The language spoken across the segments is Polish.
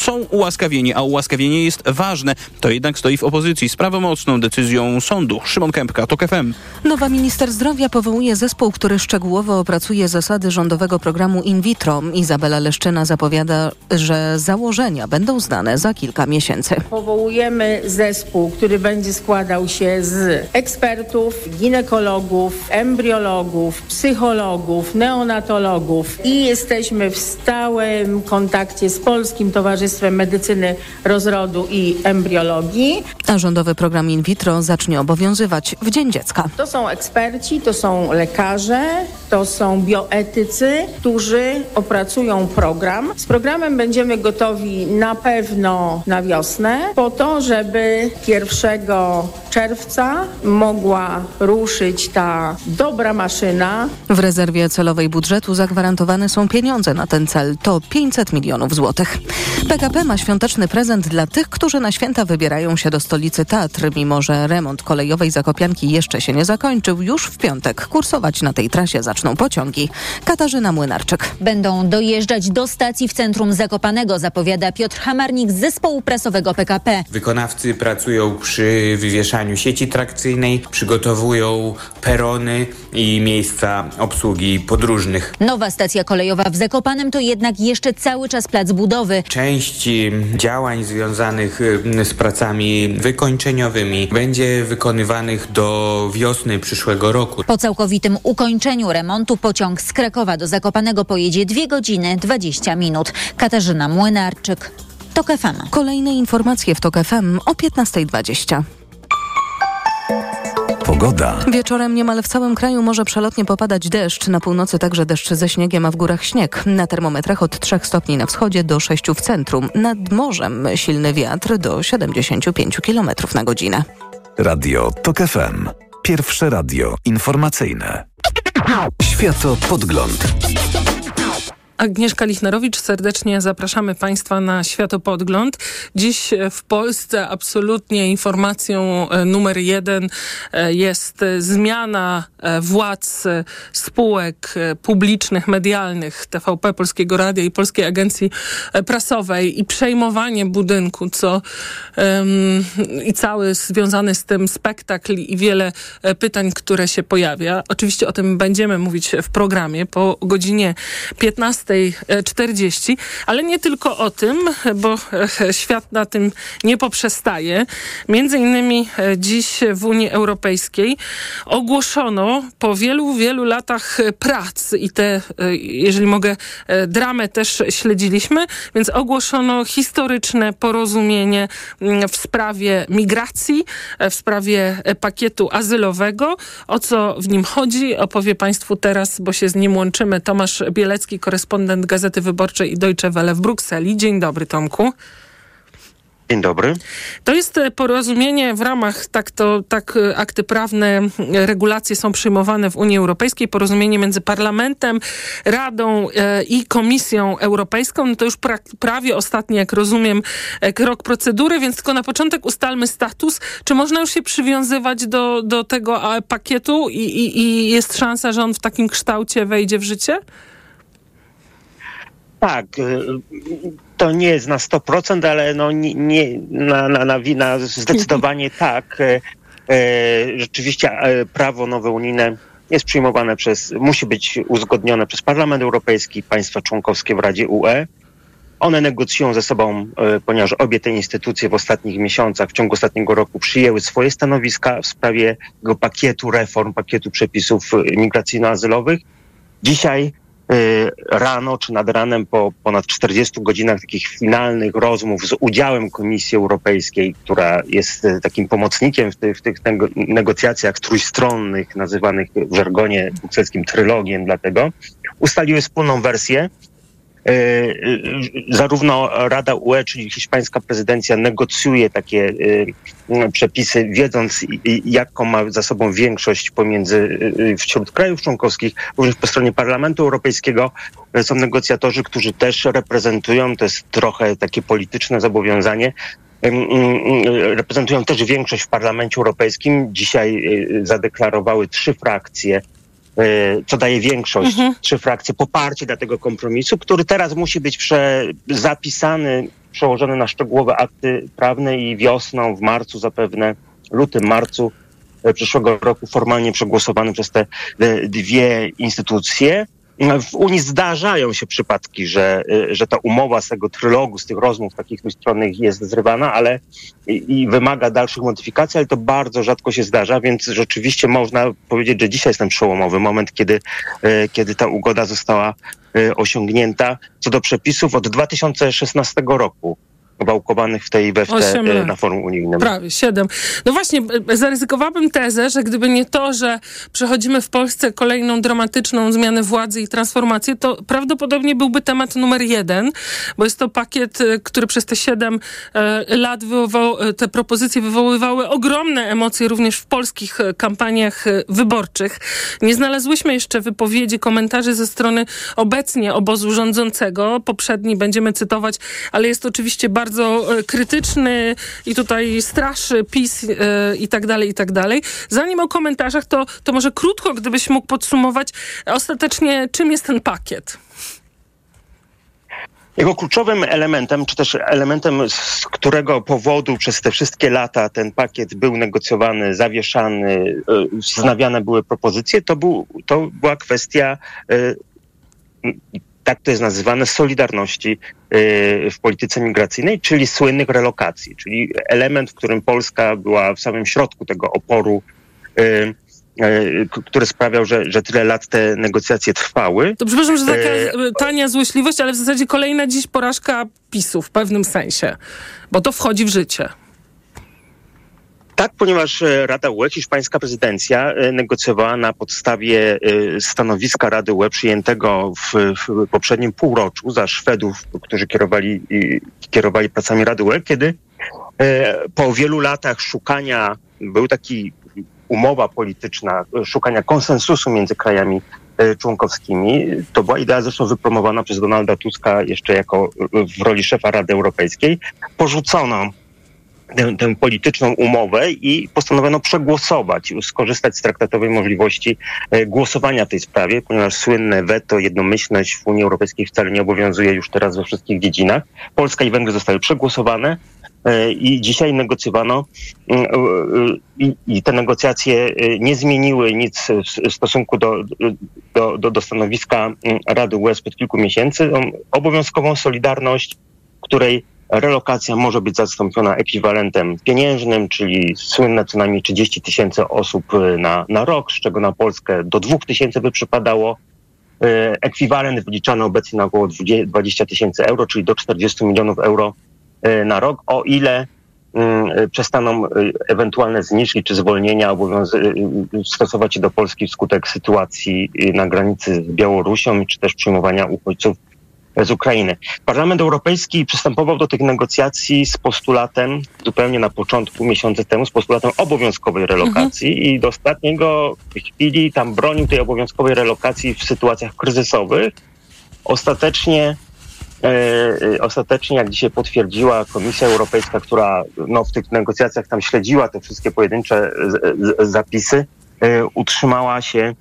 są ułaskawieni, a ułaskawienie jest ważne. To jednak stoi w opozycji z prawomocną decyzją sądu. Szymon Kępka, TOK FM. Nowa minister zdrowia powołuje zespół, który szczegółowo opracuje zasady rządowego programu in vitro. Izabela Leszczyna zapowiada, że założenia będą znane za kilka miesięcy. Powołujemy zespół, który będzie składał się z ekspertów, ginekologów, embriologów, psychologów, neonatologów i jesteśmy w stałym kontakcie z Polskim Towarzystwem Medycyny Rozrodu i Embriologii. A rządowy program in vitro zacznie obowiązywać w Dzień Dziecka. To są eksperci, to są lekarze, to są bioetycy, którzy opracują program. Z programem będziemy gotowi na pewno na wiosnę, po to, żeby 1 czerwca mogła ruszyć ta dobra maszyna. W rezerwie celowej budżetu zagwarantowane są pieniądze na ten cel. To 500 milionów złotych. PKP ma świąteczny prezent dla tych, którzy na święta wybierają się do stolicy Tatr. Mimo, że remont kolejowej Zakopianki jeszcze się nie zakończył, już w piątek kursować na tej trasie zaczną pociągi. Katarzyna Młynarczyk. Będą dojeżdżać do stacji w centrum Zakopanego, zapowiada Piotr Hamarnik z zespołu prasowego PKP. Wykonawcy pracują przy wywieszaniu sieci trakcyjnej, przygotowują perony i miejsca obsługi podróżnych. Nowa stacja kolejowa w Zakopanem to jednak jeszcze cały czas plac budowy. Część działań związanych y, z pracami wykończeniowymi będzie wykonywanych do wiosny przyszłego roku. Po całkowitym ukończeniu remontu pociąg z Krakowa do Zakopanego pojedzie 2 godziny 20 minut. Katarzyna Młynarczyk. TOK FM. Kolejne informacje w TOK FM o 15.20. Pogoda. Wieczorem niemal w całym kraju może przelotnie popadać deszcz. Na północy także deszcz ze śniegiem, a w górach śnieg. Na termometrach od 3 stopni na wschodzie do 6 w centrum. Nad morzem silny wiatr do 75 km na godzinę. Radio TOK FM. Pierwsze radio informacyjne. Światopodgląd. Agnieszka Lichnerowicz, serdecznie zapraszamy Państwa na Światopodgląd. Dziś w Polsce absolutnie informacją e, numer jeden e, jest zmiana e, władz spółek publicznych, medialnych TVP, Polskiego Radia i Polskiej Agencji Prasowej i przejmowanie budynku, co um, i cały związany z tym spektakl i wiele pytań, które się pojawia. Oczywiście o tym będziemy mówić w programie po godzinie 15 12.40, ale nie tylko o tym, bo e, świat na tym nie poprzestaje. Między innymi e, dziś w Unii Europejskiej ogłoszono po wielu, wielu latach prac i te, e, jeżeli mogę, dramę też śledziliśmy, więc ogłoszono historyczne porozumienie mm, w sprawie migracji, w sprawie pakietu azylowego. O co w nim chodzi, opowie Państwu teraz, bo się z nim łączymy, Tomasz Bielecki, korespondent korespondent Gazety Wyborczej i Deutsche Welle w Brukseli. Dzień dobry, Tomku. Dzień dobry. To jest e, porozumienie w ramach, tak, to, tak e, akty prawne, regulacje są przyjmowane w Unii Europejskiej, porozumienie między Parlamentem, Radą e, i Komisją Europejską. No to już pra, prawie ostatni, jak rozumiem, e, krok procedury, więc tylko na początek ustalmy status. Czy można już się przywiązywać do, do tego pakietu i, i, i jest szansa, że on w takim kształcie wejdzie w życie? Tak, y, to nie jest na 100%, ale no nie, nie na, na, na, na zdecydowanie tak. Y, y, rzeczywiście prawo nowe unijne jest przyjmowane przez, musi być uzgodnione przez Parlament Europejski, państwa członkowskie w Radzie UE. One negocjują ze sobą, ponieważ obie te instytucje w ostatnich miesiącach, w ciągu ostatniego roku przyjęły swoje stanowiska w sprawie tego pakietu reform, pakietu przepisów migracyjno-azylowych. Dzisiaj rano czy nad ranem po ponad 40 godzinach takich finalnych rozmów z udziałem Komisji Europejskiej, która jest y, takim pomocnikiem w tych, w tych negocjacjach trójstronnych, nazywanych w żargonie brukselskim trylogiem, dlatego ustaliły wspólną wersję, zarówno Rada UE, czyli hiszpańska prezydencja negocjuje takie e, przepisy, wiedząc jaką ma za sobą większość pomiędzy wśród krajów członkowskich, również po stronie Parlamentu Europejskiego są negocjatorzy, którzy też reprezentują, to jest trochę takie polityczne zobowiązanie, reprezentują też większość w Parlamencie Europejskim. Dzisiaj zadeklarowały trzy frakcje co daje większość, mhm. trzy frakcje, poparcie dla tego kompromisu, który teraz musi być prze, zapisany, przełożony na szczegółowe akty prawne i wiosną, w marcu zapewne, lutym, marcu przyszłego roku formalnie przegłosowany przez te dwie instytucje. W Unii zdarzają się przypadki, że, że ta umowa z tego trylogu, z tych rozmów takich dwustronnych jest zrywana, ale i, i, wymaga dalszych modyfikacji, ale to bardzo rzadko się zdarza, więc rzeczywiście można powiedzieć, że dzisiaj jest ten przełomowy moment, kiedy, e, kiedy ta ugoda została e, osiągnięta. Co do przepisów od 2016 roku wałkowanych w tej weftę e, na forum unijnym. Prawie, siedem. No właśnie, e, zaryzykowałabym tezę, że gdyby nie to, że przechodzimy w Polsce kolejną dramatyczną zmianę władzy i transformację, to prawdopodobnie byłby temat numer jeden, bo jest to pakiet, e, który przez te siedem lat wywołał, te propozycje wywoływały ogromne emocje również w polskich kampaniach wyborczych. Nie znalazłyśmy jeszcze wypowiedzi, komentarzy ze strony obecnie obozu rządzącego. Poprzedni będziemy cytować, ale jest oczywiście bardzo bardzo e, krytyczny i tutaj straszy PiS e, i tak dalej, i tak dalej. Zanim o komentarzach, to, to może krótko, gdybyś mógł podsumować ostatecznie, czym jest ten pakiet. Jego kluczowym elementem, czy też elementem, z którego powodu przez te wszystkie lata ten pakiet był negocjowany, zawieszany, e, wznawiane były propozycje, to, był, to była kwestia tak to jest nazywane, solidarności y, w polityce migracyjnej, czyli słynnych relokacji, czyli element, w którym Polska była w samym środku tego oporu y, y, który sprawiał, że, że tyle lat te negocjacje trwały. To przepraszam, że taka tania złośliwość, ale w zasadzie kolejna dziś porażka PiSu w pewnym sensie, bo to wchodzi w życie. Tak, ponieważ e, Rada UE, hiszpańska prezydencja, e, negocjowała na podstawie e, stanowiska Rady UE przyjętego w, w poprzednim półroczu za Szwedów, którzy kierowali, kierowali pracami Rady UE, kiedy po wielu latach szukania, był taki umowa polityczna, szukania konsensusu między krajami członkowskimi. To była idea zresztą wypromowana przez Donalda Tuska jeszcze jako w roli szefa Rady Europejskiej. Porzucono tę, tę, polityczną umowę i postanowiono przegłosować, skorzystać z traktatowej możliwości e, głosowania w tej sprawie, ponieważ słynne weto, jednomyślność w Unii Europejskiej wcale nie obowiązuje już teraz we wszystkich dziedzinach. Polska i Węgry zostały przegłosowane e, i dzisiaj negocjowano mm, e, i te negocjacje nie zmieniły nic w stosunku do, do, do, do stanowiska mm, Rady UE sprzed kilku miesięcy. Obowiązkową solidarność, której relokacja może być zastąpiona ekwiwalentem pieniężnym, czyli słynne co najmniej 30 tysięcy osób y, na, na rok, z czego na Polskę do 2 tysięcy by przypadało. Y, ekwiwalent wyliczany obecnie na około 20 tysięcy euro, czyli do 40 milionów euro y, na rok, o ile przestaną ewentualne zniżki czy zwolnienia stosować się do Polski wskutek sytuacji na granicy z Białorusią, czy też przyjmowania uchodźców z Ukrainy. Parlament Europejski przystępował do tych negocjacji z postulatem, zupełnie na początku, miesiące temu, z postulatem obowiązkowej relokacji mhm. i do ostatniego chwili tam bronił tej obowiązkowej relokacji w sytuacjach kryzysowych. Ostatecznie e, e ostatecznie, jak dzisiaj potwierdziła Komisja Europejska, która no, w tych negocjacjach tam śledziła te wszystkie pojedyncze zapisy, e, utrzymała się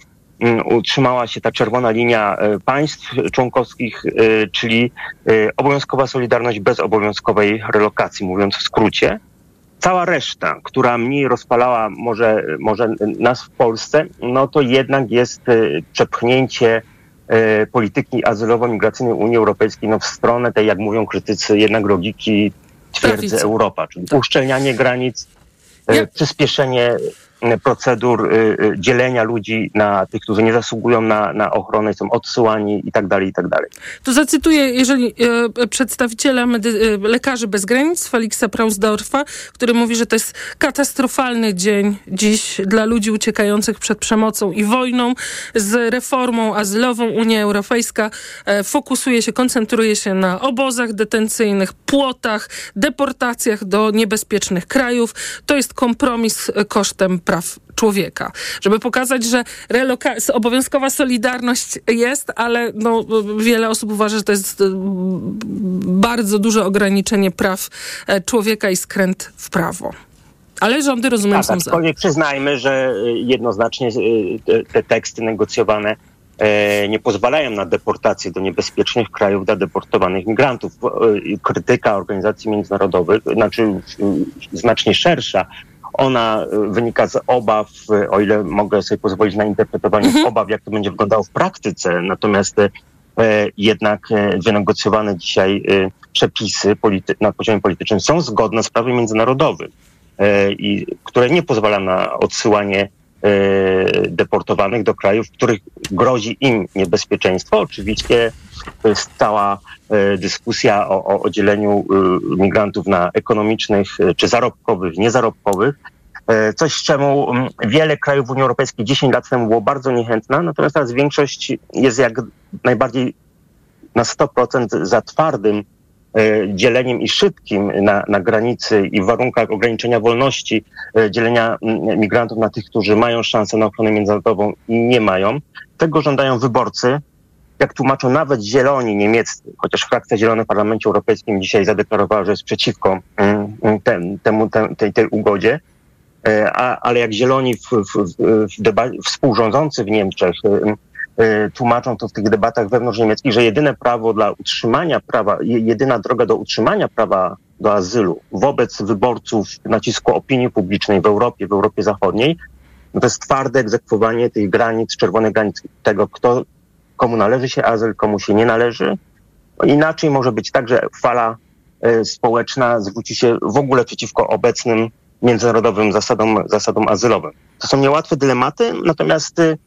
utrzymała się ta czerwona linia e, państw członkowskich, e, czyli obowiązkowa solidarność bez obowiązkowej relokacji, mówiąc w skrócie. Cała reszta, która mniej rozpalała może, może nas w Polsce, no to jednak jest przepchnięcie polityki azylowo-migracyjnej Unii Europejskiej no w stronę tej, jak mówią krytycy, jednak logiki twierdzy Europa, czyli uszczelnianie granic, przyspieszenie procedur y, y, dzielenia ludzi na tych, którzy nie zasługują na, na ochronę, są odsyłani i tak dalej, i tak dalej. To zacytuję, jeżeli e, przedstawiciela medy- e, Lekarzy Bez Granic, Feliksa Prausdorfa, który mówi, że to jest katastrofalny dzień dziś dla ludzi uciekających przed przemocą i wojną. Z reformą azylową Unia Europejska e, fokusuje się, koncentruje się na obozach detencyjnych, płotach, deportacjach do niebezpiecznych krajów. To jest kompromis kosztem praw człowieka. Żeby pokazać, że reloka- obowiązkowa solidarność jest, ale no, wiele osób uważa, że to jest bardzo duże ograniczenie praw e, człowieka i skręt w prawo. Ale rządy, rozumiem, tak, są za. Przyznajmy, że jednoznacznie te, te teksty negocjowane nie pozwalają na deportację do niebezpiecznych krajów dla deportowanych migrantów. Krytyka organizacji międzynarodowych, znaczy znacznie szersza, ona wynika z obaw, o ile mogę sobie pozwolić na interpretowanie mhm. obaw, jak to będzie wyglądało w praktyce. Natomiast jednak wynegocjowane dzisiaj przepisy na poziomie politycznym są zgodne z prawem międzynarodowym, i, które nie pozwala na odsyłanie deportowanych do krajów, w których grozi im niebezpieczeństwo. Oczywiście to jest cała dyskusja o, o dzieleniu migrantów na ekonomicznych czy zarobkowych, niezarobkowych. Coś, czemu wiele krajów Unii Europejskiej 10 lat temu było bardzo niechętna, natomiast teraz większość jest jak najbardziej na 100% za twardym dzieleniem i szybkim na, na granicy i w warunkach ograniczenia wolności dzielenia migrantów na tych, którzy mają szansę na ochronę międzynarodową i nie mają. Tego żądają wyborcy. Jak tłumaczą nawet zieloni niemieccy, chociaż frakcja zielona w Parlamencie Europejskim dzisiaj zadeklarowała, że jest przeciwko tem, temu, tem, tej, tej ugodzie, a, ale jak zieloni w, w, w deba- współrządzący w Niemczech tłumaczą to w tych debatach wewnątrz niemieckich, że jedyne prawo dla utrzymania prawa, jedyna droga do utrzymania prawa do azylu wobec wyborców nacisku opinii publicznej w Europie, w Europie Zachodniej, to jest twarde egzekwowanie tych granic, czerwonych granic, tego, kto, komu należy się azyl, komu się nie należy. No inaczej może być tak, że fala y, społeczna zwróci się w ogóle przeciwko obecnym międzynarodowym zasadom, zasadom azylowym. To są niełatwe dylematy, natomiast y,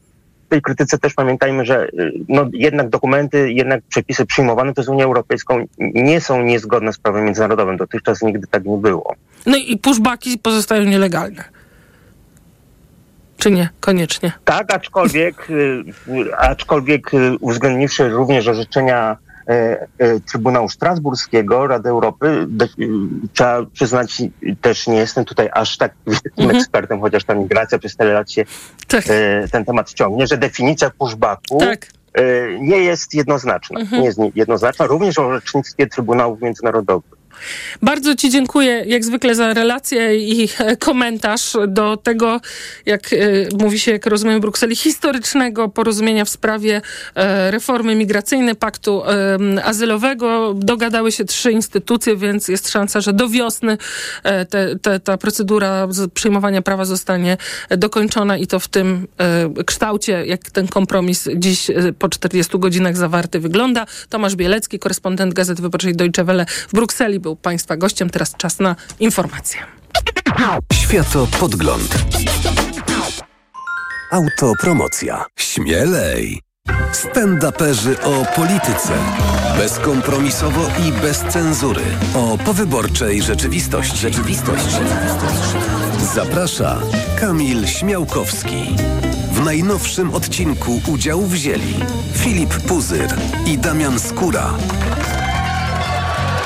tej krytyce też pamiętajmy, że no, jednak dokumenty, jednak przepisy przyjmowane przez Unię Europejską nie są niezgodne z prawem międzynarodowym. Dotychczas nigdy tak nie było. No i pushbacki pozostają nielegalne. Czy nie? Koniecznie. Tak, aczkolwiek, aczkolwiek uwzględniwszy również orzeczenia Trybunału Strasburskiego, Rady Europy, trzeba przyznać, też nie jestem tutaj aż tak wielkim mhm. ekspertem, chociaż ta migracja przez tyle lat się tak. ten temat ciągnie, że definicja pushbacku tak. nie jest jednoznaczna. Mhm. Nie jest jednoznaczna, również o orzecznictwie Trybunałów Międzynarodowych. Bardzo Ci dziękuję jak zwykle za relację i komentarz do tego, jak e, mówi się, jak rozumiem Brukseli, historycznego porozumienia w sprawie e, reformy migracyjnej, paktu azylowego. Dogadały się trzy instytucje, więc jest szansa, że do wiosny e, te, te, ta procedura przyjmowania prawa zostanie dokończona i to w tym kształcie, jak ten kompromis dziś po 40 godzinach zawarty wygląda. Tomasz Bielecki, korespondent Gazety Wyborczej Deutsche Welle w Brukseli był Państwa gościem. Teraz czas na informacje. Światopodgląd. Autopromocja. Śmielej. Stand-uperzy o polityce. Bezkompromisowo i bez cenzury. O powyborczej rzeczywistości. Rzeczywistość. Zaprasza Kamil Śmiałkowski. W najnowszym odcinku udział wzięli Filip Puzyr i Damian Skóra.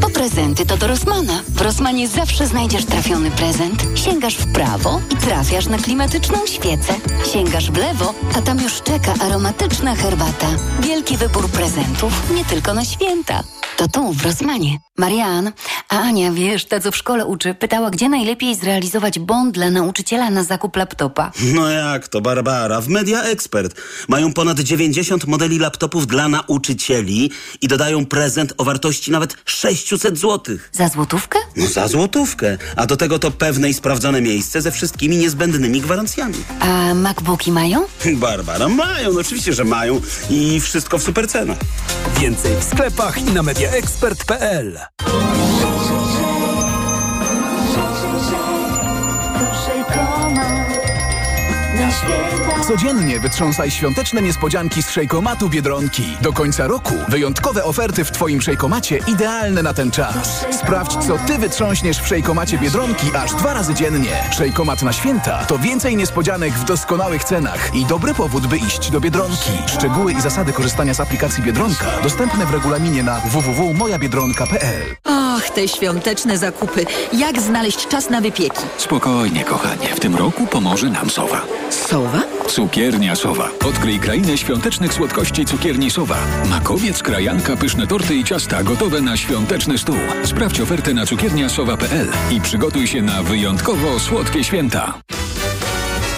Po prezenty to do Rosmana. W Rosmanie zawsze znajdziesz trafiony prezent. Sięgasz w prawo i trafiasz na klimatyczną świecę. Sięgasz w lewo, a tam już czeka aromatyczna herbata. Wielki wybór prezentów, nie tylko na święta. To tu, w Rosmanie. Marian, a Ania, wiesz, ta co w szkole uczy, pytała, gdzie najlepiej zrealizować bond dla nauczyciela na zakup laptopa. No jak to, Barbara? W Media Expert mają ponad 90 modeli laptopów dla nauczycieli i dodają prezent o wartości nawet 600 zł. Za złotówkę? No za złotówkę. A do tego to pewne i sprawdzone miejsce ze wszystkimi niezbędnymi gwarancjami. A MacBooki mają? Barbara, mają, no oczywiście, że mają i wszystko w super cenach. Więcej w sklepach i na mediaexpert.pl Codziennie wytrząsaj świąteczne niespodzianki z szejkomatu Biedronki. Do końca roku wyjątkowe oferty w Twoim szejkomacie idealne na ten czas. Sprawdź, co Ty wytrząśniesz w szejkomacie Biedronki aż dwa razy dziennie. Szejkomat na święta to więcej niespodzianek w doskonałych cenach i dobry powód, by iść do Biedronki. Szczegóły i zasady korzystania z aplikacji Biedronka dostępne w regulaminie na www.mojabiedronka.pl Och, te świąteczne zakupy. Jak znaleźć czas na wypieki? Spokojnie, kochanie. W tym roku pomoże nam Sowa. Sowa? Cukiernia Sowa. Odkryj krainę świątecznych słodkości cukierni Sowa. Makowiec, krajanka, pyszne torty i ciasta gotowe na świąteczny stół. Sprawdź ofertę na cukierniasowa.pl i przygotuj się na wyjątkowo słodkie święta.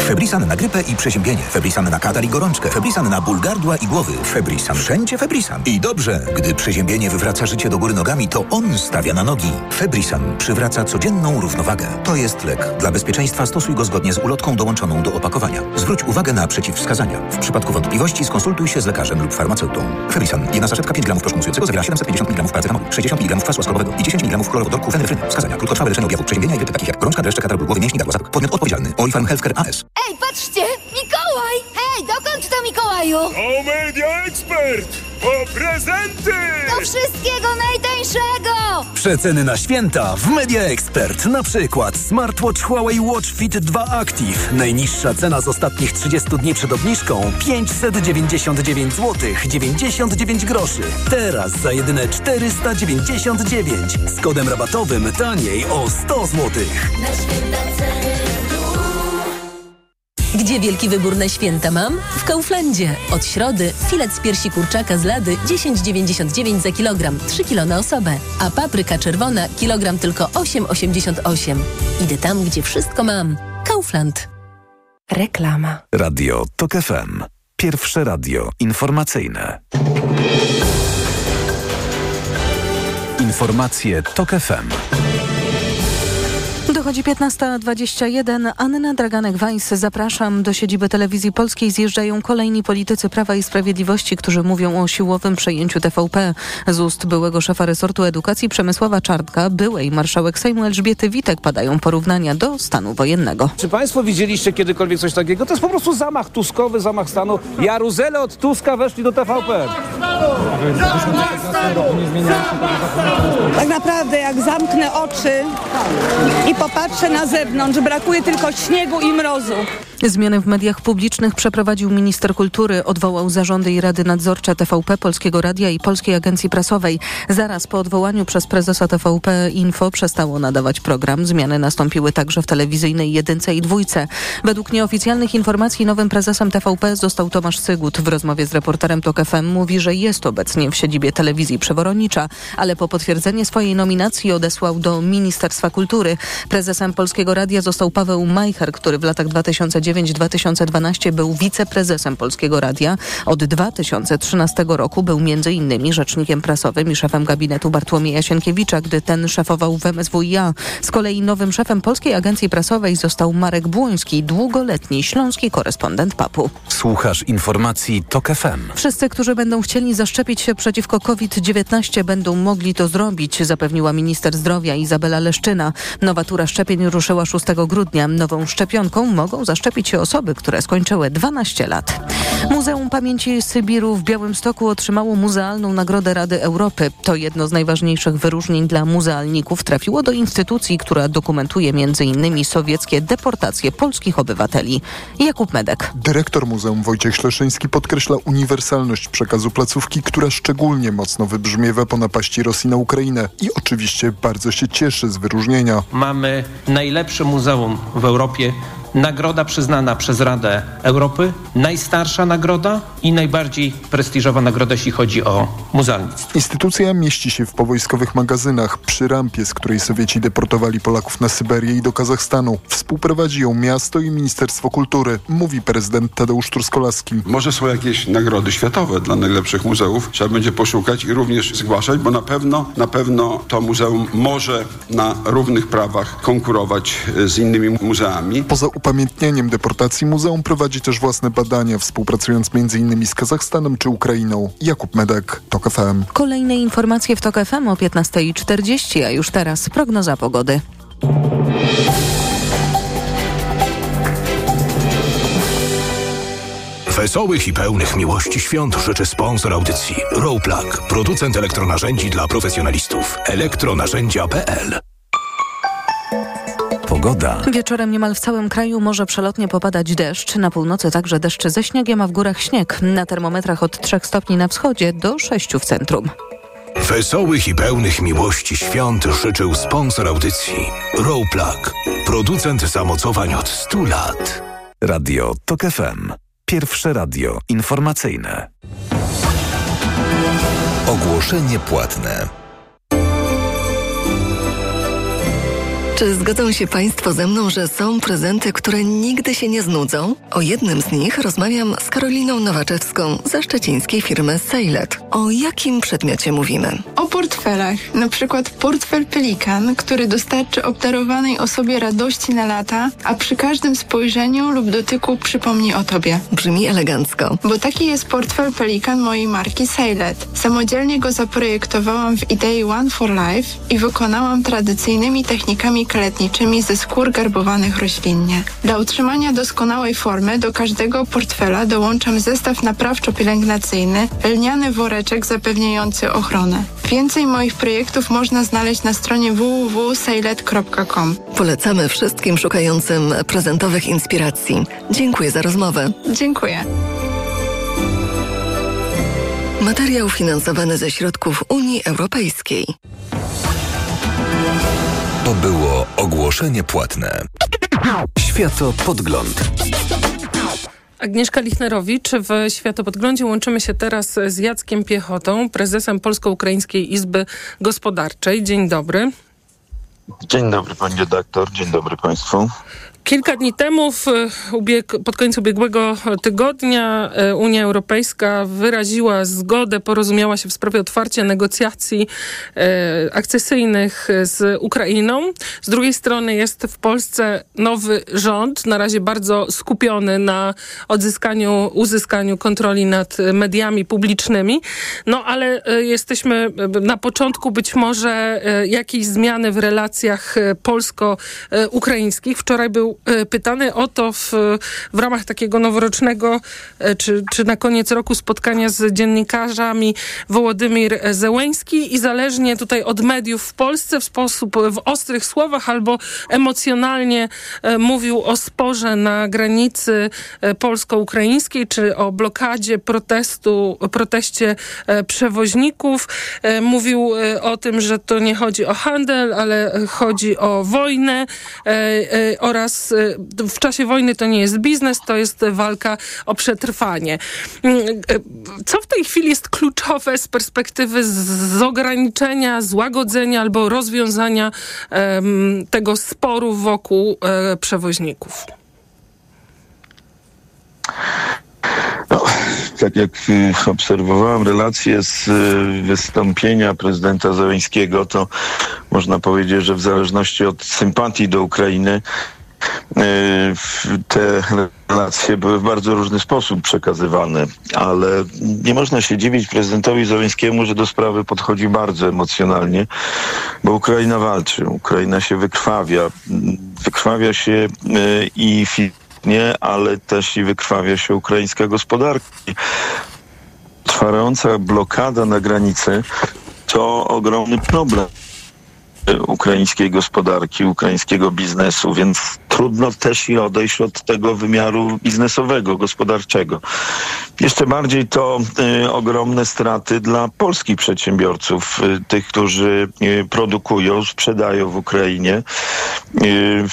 Febrisan na grypę i przeziębienie. Febrisan na katar i gorączkę. Febrisan na ból gardła i głowy. Febrisan. Wszędzie Febrisan. I dobrze, gdy przeziębienie wywraca życie do góry nogami, to on stawia na nogi. Febrisan przywraca codzienną równowagę. To jest lek. Dla bezpieczeństwa stosuj go zgodnie z ulotką dołączoną do opakowania. Zwróć uwagę na przeciwwskazania. W przypadku wątpliwości skonsultuj się z lekarzem lub farmaceutą. Febrisan. Jedna saszetka 5 gramów proszku zawiera 750 mg paracetamolu, 60 mg kwasu ascorbowego i 10 mg chlorowodorku fenefryny. Wskazania. Krótkotrwałe leczenie objawów przeziębienia i takich jak gorączka, dreszcze, katar głowy, mięśni. Podmiot odpowiedzialny. Healthcare AS. Ej, patrzcie! Mikołaj! Hej, dokąd to Mikołaju? O Media Expert! Po prezenty! Do wszystkiego najtańszego! Przeceny na święta w Media Expert. Na przykład smartwatch Huawei Watch Fit 2 Active. Najniższa cena z ostatnich 30 dni przed obniżką 599 zł 99 groszy. Teraz za jedyne 499. Z kodem rabatowym taniej o 100 zł. Na święta Gdzie wielki wybór na święta mam? W Kauflandzie. Od środy filet z piersi kurczaka z lady 10,99 za kilogram, 3 kilo na osobę. A papryka czerwona kilogram tylko 8,88. Idę tam, gdzie wszystko mam. Kaufland. Reklama. Radio TOK FM. Pierwsze radio informacyjne. Informacje TOK FM. Dochodzi 15.21. Anna Draganek-Weiss. Zapraszam do siedziby telewizji polskiej. Zjeżdżają kolejni politycy Prawa i Sprawiedliwości, którzy mówią o siłowym przejęciu TVP. Z ust byłego szefa resortu edukacji Przemysława Czartka, byłej marszałek Sejmu Elżbiety Witek padają porównania do stanu wojennego. Czy państwo widzieliście kiedykolwiek coś takiego? To jest po prostu zamach tuskowy, zamach stanu. Jaruzele od Tuska weszli do TVP. Tak naprawdę jak zamknę oczy i popatrzę na zewnątrz, brakuje tylko śniegu i mrozu. Zmiany w mediach publicznych przeprowadził minister kultury, odwołał zarządy i rady nadzorcze TVP, Polskiego Radia i Polskiej Agencji Prasowej. Zaraz po odwołaniu przez prezesa TVP Info przestało nadawać program. Zmiany nastąpiły także w telewizyjnej jedynce i dwójce. Według nieoficjalnych informacji nowym prezesem TVP został Tomasz Sygut. W rozmowie z reporterem TOK FM mówi, że jest obecnie w siedzibie telewizji Przeworonnicza, ale po potwierdzenie swojej nominacji odesłał do Ministerstwa Kultury. Prezesem Polskiego Radia został Paweł Majcher, który w latach 2009-2012 był wiceprezesem Polskiego Radia. Od 2013 roku był m.in. rzecznikiem prasowym i szefem gabinetu Bartłomieja Sienkiewicza, gdy ten szefował w MSWiA. Z kolei nowym szefem Polskiej Agencji Prasowej został Marek Błoński, długoletni śląski korespondent PAP-u. Słuchasz informacji TOK FM. Wszyscy, którzy będą chcieli zaszczepić się przeciwko COVID-19 będą mogli to zrobić, zapewniła minister zdrowia Izabela Leszczyna. Nowa tura szczepień ruszyła 6 grudnia. Nową szczepionką mogą zaszczepić się osoby, które skończyły 12 lat. Muzeum Pamięci Sybiru w Białymstoku otrzymało Muzealną Nagrodę Rady Europy. To jedno z najważniejszych wyróżnień dla muzealników. Trafiło do instytucji, która dokumentuje m.in. sowieckie deportacje polskich obywateli. Jakub Medek. Dyrektor Muzeum Wojciech Śleszyński podkreśla uniwersalność przekazu placówki, która szczególnie mocno wybrzmiewa po napaści Rosji na Ukrainę i oczywiście bardzo się cieszy z wyróżnienia. Mamy najlepsze muzeum w Europie nagroda przyznana przez Radę Europy, najstarsza nagroda i najbardziej prestiżowa nagroda, jeśli chodzi o muzealnictwo. Instytucja mieści się w powojskowych magazynach przy rampie, z której Sowieci deportowali Polaków na Syberię i do Kazachstanu. Współprowadzi ją miasto i Ministerstwo Kultury, mówi prezydent Tadeusz Truskolaski. Może są jakieś nagrody światowe dla najlepszych muzeów. Trzeba będzie poszukać i również zgłaszać, bo na pewno, na pewno to muzeum może na równych prawach konkurować z innymi muzeami. Poza upamiętnieniem deportacji muzeum prowadzi też własne badania, współpracując m.in. z Kazachstanem czy Ukrainą. Jakub Medek, TOK FM. Kolejne informacje w TOK FM o 15.40, a już teraz prognoza pogody. Wesołych i pełnych miłości świąt życzy sponsor audycji Rowplug, producent elektronarzędzi dla profesjonalistów. elektronarzędzia.pl Pogoda. Wieczorem niemal w całym kraju może przelotnie popadać deszcz. Na północy także deszcz ze śniegiem, a w górach śnieg. Na termometrach od 3 stopni na wschodzie do 6 w centrum. Wesołych i pełnych miłości świąt życzył sponsor audycji Rowplug, producent zamocowań od 100 lat. Radio TOK FM. Pierwsze radio informacyjne. Ogłoszenie płatne. Czy zgodzą się Państwo ze mną, że są prezenty, które nigdy się nie znudzą? O jednym z nich rozmawiam z Karoliną Nowaczewską ze szczecińskiej firmy Sejlet. O jakim przedmiocie mówimy? O portfelach. Na przykład portfel Pelikan, który dostarczy obdarowanej osobie radości na lata, a przy każdym spojrzeniu lub dotyku przypomni o Tobie. Brzmi elegancko. Bo taki jest portfel Pelikan mojej marki Sejlet. Samodzielnie go zaprojektowałam w idei One for Life i wykonałam tradycyjnymi technikami kaletniczymi ze skór garbowanych roślinnie. Dla utrzymania doskonałej formy do każdego portfela dołączam zestaw naprawczo-pielęgnacyjny, lniany woreczek zapewniający ochronę. Więcej moich projektów można znaleźć na stronie www.sejlet.com. Polecamy wszystkim szukającym prezentowych inspiracji. Dziękuję za rozmowę. Dziękuję. Materiał finansowany ze środków Unii Europejskiej. To było ogłoszenie płatne. Światopodgląd. Agnieszka Lichnerowicz w Światopodglądzie. Łączymy się teraz z Jackiem Piechotą, prezesem Polsko-Ukraińskiej Izby Gospodarczej. Dzień dobry. Dzień dobry pani redaktor, dzień dobry państwu. Kilka dni temu, pod koniec ubiegłego tygodnia, e, Unia Europejska wyraziła zgodę, porozumiała się w sprawie otwarcia negocjacji e, akcesyjnych z Ukrainą. Z drugiej strony jest w Polsce nowy rząd, na razie bardzo skupiony na odzyskaniu, uzyskaniu kontroli nad mediami publicznymi. No ale e, jesteśmy na początku być może jakiejś zmiany w relacjach polsko-ukraińskich. Wczoraj był E, pytany o to w, w ramach takiego noworocznego, e, czy, czy na koniec roku spotkania z dziennikarzami Wołodymir Zełęński i zależnie tutaj od mediów w Polsce w sposób, w ostrych słowach albo emocjonalnie e, mówił o sporze na granicy polsko-ukraińskiej, czy o blokadzie protestu, proteście przewoźników. Mówił o tym, że to nie chodzi o handel, ale chodzi o wojnę oraz W czasie wojny to nie jest biznes, to jest walka o przetrwanie. Mm, y, co w tej chwili jest kluczowe z perspektywy z ograniczenia, złagodzenia albo rozwiązania um, tego sporu wokół um, przewoźników? No, tak jak y, obserwowałem relacje z wystąpienia prezydenta Zeleńskiego, to można powiedzieć, że w zależności od sympatii do Ukrainy E, te relacje były w bardzo różny sposób przekazywane, ale nie można się dziwić prezydentowi Zeleńskiemu, że do sprawy podchodzi bardzo emocjonalnie, bo Ukraina walczy, Ukraina się wykrwawia. Wykrwawia się e, i fizycznie, ale też i wykrwawia się ukraińska gospodarka. Trwająca blokada na granicy to ogromny problem ukraińskiej gospodarki, ukraińskiego biznesu, więc trudno też i odejść od tego wymiaru biznesowego, gospodarczego. Jeszcze bardziej to y, ogromne straty dla polskich przedsiębiorców, y, tych, którzy y, produkują, sprzedają w Ukrainie. Y,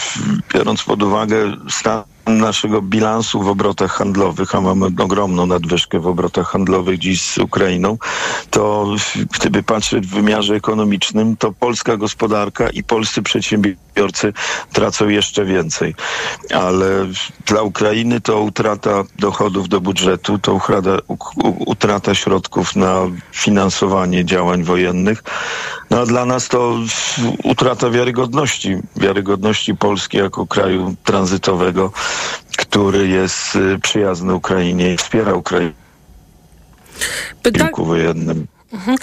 biorąc pod uwagę stan naszego bilansu w obrotach handlowych, a mamy ogromną nadwyżkę w obrotach handlowych dziś z Ukrainą, to gdyby patrzeć w wymiarze ekonomicznym, to polska gospodarka i polscy przedsiębiorcy przedsiębiorcy tracą jeszcze więcej. Ale dla Ukrainy to utrata dochodów do budżetu, to utrata, utrata środków na finansowanie działań wojennych. No a dla nas to utrata wiarygodności, wiarygodności Polski jako kraju tranzytowego, który jest y, przyjazny Ukrainie i wspiera Ukrainę. Pyta... W wojennym. Mhm.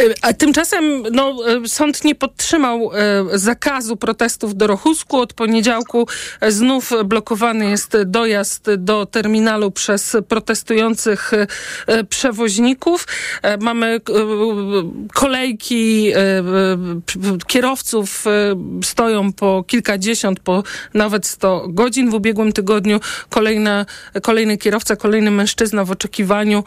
E, a tymczasem no, e, sąd nie podtrzymał e, zakazu protestów do Rochusku. Od poniedziałku znów blokowany jest dojazd do terminalu przez protestujących przewoźników. Mamy kolejki kierowców stoją po kilkadziesiąt, po nawet sto godzin w ubiegłym tygodniu. Kolejna, kolejny kierowca, kolejny mężczyzna w oczekiwaniu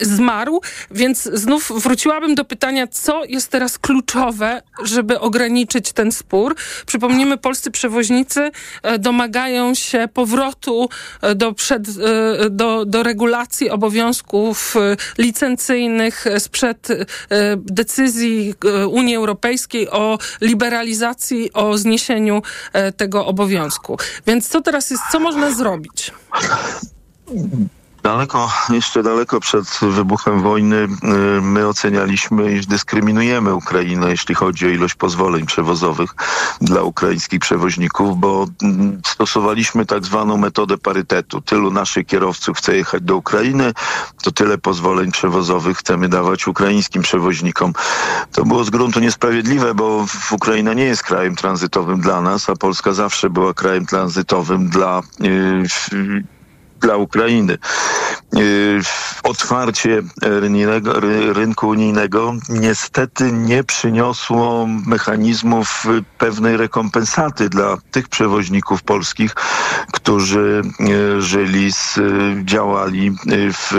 zmarł. Więc znów wróciłabym do pytania, co jest teraz kluczowe, żeby ograniczyć ten spór. Przypomnijmy, polscy przewoźnicy e, domagają się powrotu e, do, przed, e, do, do regulacji obowiązków licencyjnych sprzed decyzji Unii Europejskiej o liberalizacji, o zniesieniu tego obowiązku. Więc co teraz jest, co można zrobić? Daleko, jeszcze daleko przed wybuchem wojny y, my ocenialiśmy, iż dyskryminujemy Ukrainę, jeśli chodzi o ilość pozwoleń przewozowych dla ukraińskich przewoźników, bo mm, stosowaliśmy tak zwaną metodę parytetu. Tylu naszych kierowców chce jechać do Ukrainy, to tyle pozwoleń przewozowych chcemy dawać ukraińskim przewoźnikom. To było z gruntu niesprawiedliwe, bo Ukraina nie jest krajem tranzytowym dla nas, a Polska zawsze była krajem tranzytowym dla yy, dla Ukrainy. Y, otwarcie rynku unijnego niestety nie przyniosło mechanizmów pewnej rekompensaty dla tych przewoźników polskich, którzy y, żyli, z, działali w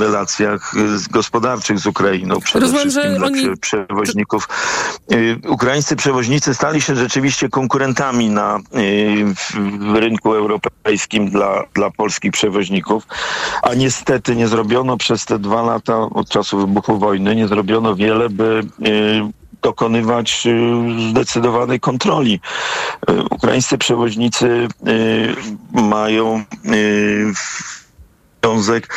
relacjach gospodarczych z Ukrainą. Przede Rozumiem, wszystkim dla oni... przewoźników. Y, ukraińscy przewoźnicy stali się rzeczywiście konkurentami na rynku europejskim dla, dla polskich przewoźników, a niestety nie zrobiono przez te dwa lata od czasu wybuchu wojny, nie zrobiono wiele, by y, dokonywać y, zdecydowanej kontroli. Y, ukraińscy przewoźnicy mają związek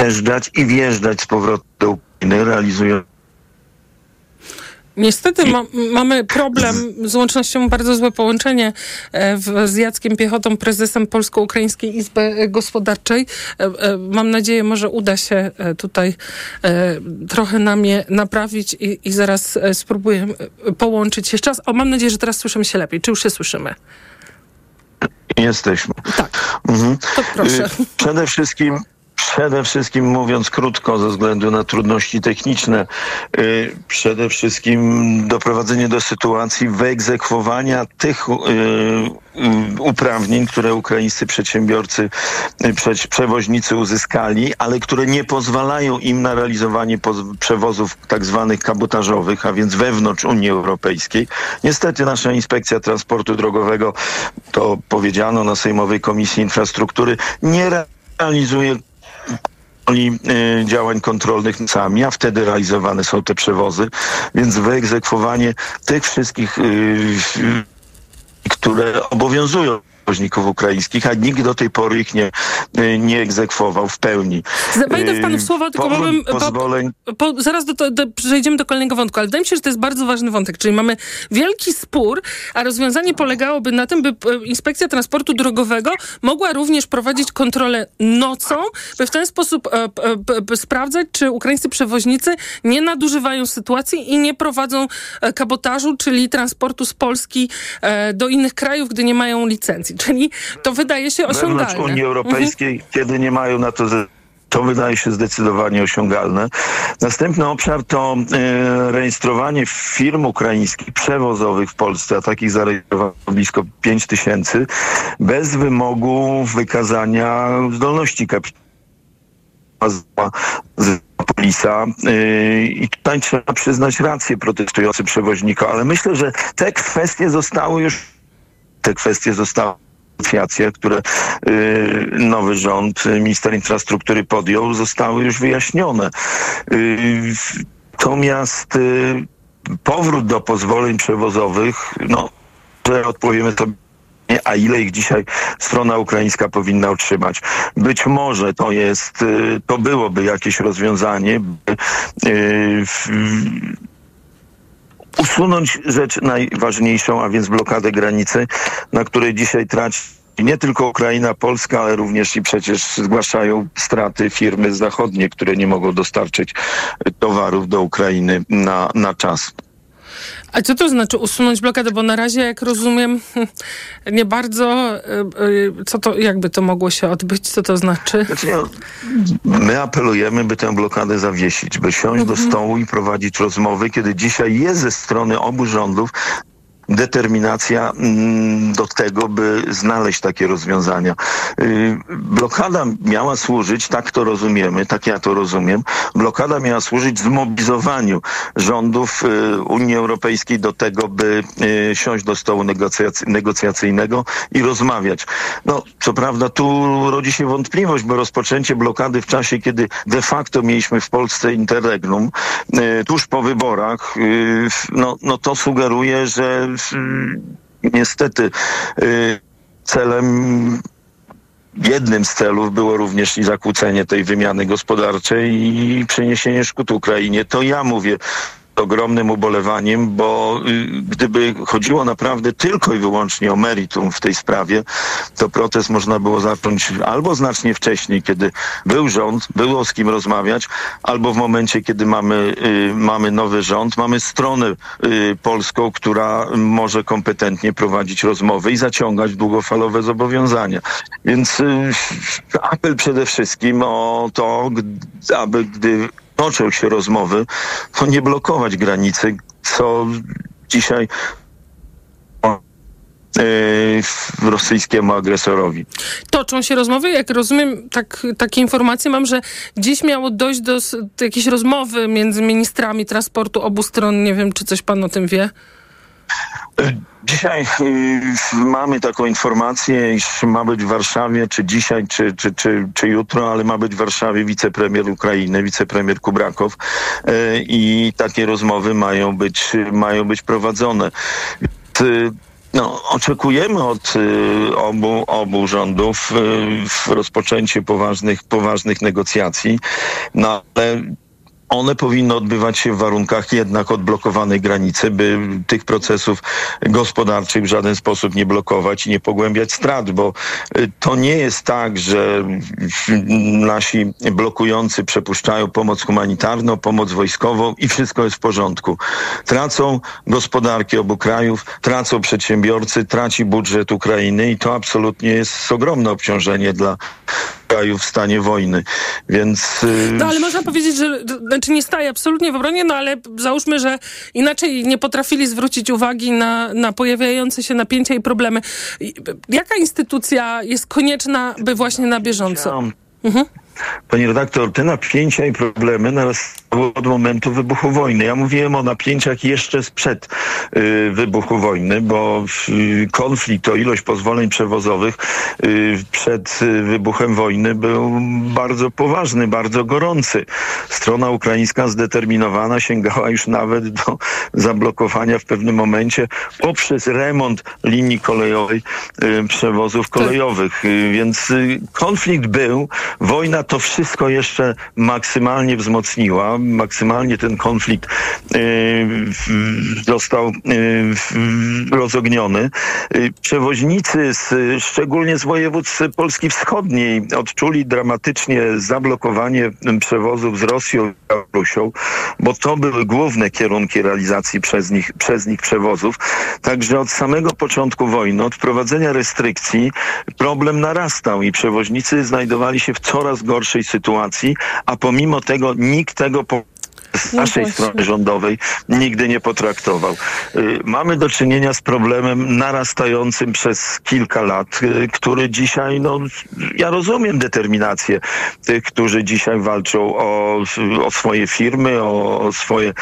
wjeżdżać i wjeżdżać z powrotem do Ukrainy, realizując Niestety ma, mamy problem z łącznością, bardzo złe połączenie e, w, z Jackiem Piechotą, prezesem Polsko-Ukraińskiej Izby Gospodarczej. E, e, mam nadzieję, może uda się tutaj trochę nam je naprawić i, i zaraz spróbuję połączyć jeszcze raz. O, mam nadzieję, że teraz słyszymy się lepiej. Czy już się słyszymy? Jesteśmy. Tak. Mhm. To proszę. Przede wszystkim Przede wszystkim mówiąc krótko, ze względu na trudności techniczne, y, przede wszystkim doprowadzenie do sytuacji wyegzekwowania tych y, y, uprawnień, które ukraińscy przedsiębiorcy, przewoźnicy uzyskali, ale które nie pozwalają im na realizowanie przewozów tak zwanych kabotażowych, a więc wewnątrz Unii Europejskiej. Niestety nasza inspekcja transportu drogowego, to powiedziano na Sejmowej Komisji Infrastruktury, nie realizuje działań kontrolnych sami, a wtedy realizowane są te przewozy, więc wyegzekwowanie tych wszystkich, y, które obowiązują przewoźników ukraińskich, a nikt do tej pory ich nie, y, nie egzekwował w pełni. Wejdę w panów słowa, tylko powiem, pozwoleń... Po, po, zaraz do, do, przejdziemy do kolejnego wątku, ale wydaje mi się, że to jest bardzo ważny wątek, czyli mamy wielki spór, a rozwiązanie polegałoby na tym, by e, Inspekcja Transportu Drogowego mogła również prowadzić kontrolę nocą, by w ten sposób e, e, sprawdzać, czy ukraińscy przewoźnicy nie nadużywają sytuacji i nie prowadzą e, kabotażu, czyli transportu z Polski e, do innych krajów, gdy nie mają licencji. Czyli to wydaje się osiągalne. Wewnątrz Unii Europejskiej, mhm. kiedy nie mają na to to wydaje się zdecydowanie osiągalne. Następny obszar to e, rejestrowanie firm ukraińskich przewozowych w Polsce, a takich zarejestrowano blisko 5 tysięcy, bez wymogu wykazania zdolności kapitałowej Polisa e, i tutaj trzeba przyznać rację protestującym przewoźnikom, ale myślę, że te kwestie zostały już te kwestie zostały negocjacje, które y, nowy rząd, minister infrastruktury podjął, zostały już wyjaśnione. Y, natomiast y, powrót do pozwoleń przewozowych, no że odpowiemy sobie a ile ich dzisiaj strona ukraińska powinna otrzymać. Być może to jest, y, to byłoby jakieś rozwiązanie, by y, usunąć rzecz najważniejszą, a więc blokadę granicy, na której dzisiaj traci nie tylko Ukraina, Polska, ale również i przecież zgłaszają straty firmy zachodnie, które nie mogą dostarczyć towarów do Ukrainy na, na czas. A co to znaczy usunąć blokadę? Bo na razie, jak rozumiem, nie bardzo. Y, y, co to, jakby to mogło się odbyć? Co to znaczy? znaczy my apelujemy, by tę blokadę zawiesić, by siąść mhm. do stołu i prowadzić rozmowy, kiedy dzisiaj jest ze strony obu rządów determinacja mm, do tego, by znaleźć takie rozwiązania. Y, blokada miała służyć, tak to rozumiemy, tak ja to rozumiem, blokada miała służyć zmobilizowaniu rządów y, Unii Europejskiej do tego, by y, siąść do stołu negocjacyjnego i rozmawiać. No, co prawda tu rodzi się wątpliwość, bo rozpoczęcie blokady w czasie, kiedy de facto mieliśmy w Polsce interregnum, tuż po wyborach, no, no to sugeruje, że niestety y, celem jednym z celów było również i zakłócenie tej wymiany gospodarczej i przeniesienie szkód Ukrainie. To ja mówię ogromnym ubolewaniem, bo y, gdyby chodziło naprawdę tylko i wyłącznie o meritum w tej sprawie, to protest można było zacząć albo znacznie wcześniej, kiedy był rząd, było z kim rozmawiać, albo w momencie, kiedy mamy, y, mamy nowy rząd, mamy stronę y, polską, która może kompetentnie prowadzić rozmowy i zaciągać długofalowe zobowiązania. Więc apel przede wszystkim o to, aby gdy toczą się rozmowy, to nie blokować granicy, co dzisiaj e, rosyjskiemu agresorowi. Toczą się rozmowy, jak rozumiem, tak, takie informacje mam, że dziś miało dojść do, do jakiejś rozmowy między ministrami transportu obu stron. Nie wiem, czy coś pan o tym wie? Dzisiaj y, mamy taką informację, iż ma być w Warszawie, czy dzisiaj, czy, czy, czy, czy jutro, ale ma być w Warszawie wicepremier Ukrainy, wicepremier Kubrakow y, i takie rozmowy mają być, mają być prowadzone. Y, no, oczekujemy od obu, obu rządów y, rozpoczęcie poważnych, poważnych negocjacji, no ale one powinny odbywać się w warunkach jednak odblokowanej granicy, by tych procesów gospodarczych w żaden sposób nie blokować i nie pogłębiać strat, bo y, to nie jest tak, że nasi blokujący przepuszczają pomoc humanitarną, pomoc wojskową i wszystko jest w porządku. Tracą gospodarki obu krajów, tracą przedsiębiorcy, traci budżet Ukrainy i to absolutnie jest ogromne obciążenie dla kraju w stanie wojny, więc... Y, no ale można powiedzieć, że znaczy nie staje absolutnie w obronie, no ale załóżmy, że inaczej nie potrafili zwrócić uwagi na, na pojawiające się napięcia i problemy. Jaka instytucja jest konieczna, by właśnie na bieżąco? Mhm. Pani redaktor, te napięcia i problemy narastały od momentu wybuchu wojny. Ja mówiłem o napięciach jeszcze sprzed y, wybuchu wojny, bo y, konflikt o ilość pozwoleń przewozowych y, przed y, wybuchem wojny był bardzo poważny, bardzo gorący. Strona ukraińska zdeterminowana sięgała już nawet do zablokowania w pewnym momencie poprzez remont linii kolejowej y, przewozów kolejowych. Y, więc konflikt był, wojna to wszystko jeszcze maksymalnie wzmocniła, maksymalnie ten konflikt y, został y, rozogniony. Y, przewoźnicy, z, szczególnie z województw Polski Wschodniej, odczuli dramatycznie zablokowanie przewozów z Rosją i Białorusią, bo to były główne kierunki realizacji przez nich, przez nich przewozów. Także od samego początku wojny, od wprowadzenia restrykcji, problem narastał i przewoźnicy znajdowali się w coraz gorszej sytuacji, a pomimo tego nikt tego po z naszej strony rządowej nigdy nie potraktował. Y, mamy do czynienia z problemem narastającym przez kilka lat, y, który dzisiaj, no, ja rozumiem determinację tych, którzy dzisiaj walczą o, o swoje firmy, o, swoje,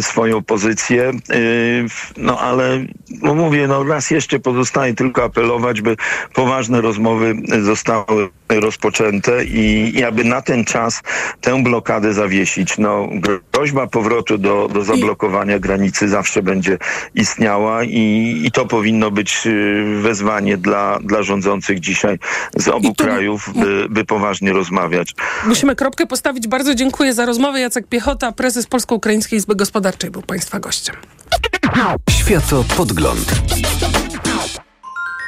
swoją pozycję, y, no ale no mówię, no raz jeszcze pozostaje tylko apelować, by poważne rozmowy zostały rozpoczęte i, i aby na ten czas tę blokadę zawiesić. No, prośba powrotu do, do zablokowania granicy zawsze będzie istniała i, i to powinno być y, wezwanie dla, dla rządzących dzisiaj z obu krajów, by, by poważnie rozmawiać. Musimy kropkę postawić. Bardzo dziękuję za rozmowę. Jacek Piechota, prezes Polsko-Ukraińskiej Izby Gospodarczej był Państwa gościem. Światopodgląd.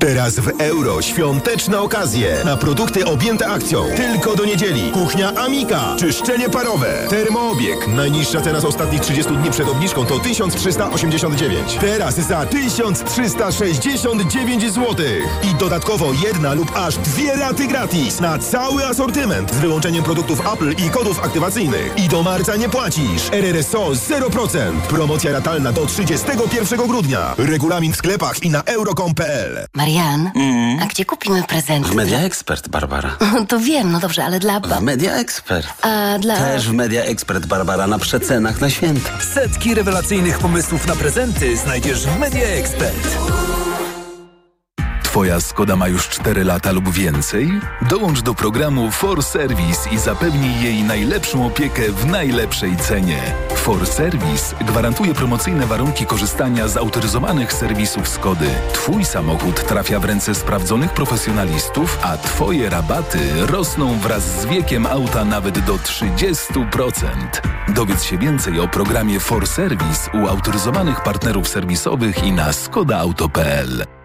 Teraz w euro świąteczne okazje na produkty objęte akcją. Tylko do niedzieli. Kuchnia Amika. Czyszczenie parowe. Termoobieg. Najniższa cena z ostatnich 30 dni przed obniżką to 1389. Teraz za 1369 zł. I dodatkowo jedna lub aż dwie raty gratis na cały asortyment z wyłączeniem produktów Apple i kodów aktywacyjnych. I do marca nie płacisz. RRSO 0%. Promocja ratalna do 31 grudnia. Regulamin w sklepach i na euro.com.pl. Marian, a gdzie kupimy prezenty? W Media Expert, Barbara. To wiem, no dobrze, ale dla... W Media Expert. A dla... Też w Media Expert, Barbara, na przecenach na święta. Setki rewelacyjnych pomysłów na prezenty znajdziesz w Media Expert. Twoja Skoda ma już 4 lata lub więcej? Dołącz do programu For Service i zapewnij jej najlepszą opiekę w najlepszej cenie. For Service gwarantuje promocyjne warunki korzystania z autoryzowanych serwisów Skody. Twój samochód trafia w ręce sprawdzonych profesjonalistów, a Twoje rabaty rosną wraz z wiekiem auta nawet do 30%. Dowiedz się więcej o programie For Service u autoryzowanych partnerów serwisowych i na skodaauto.pl.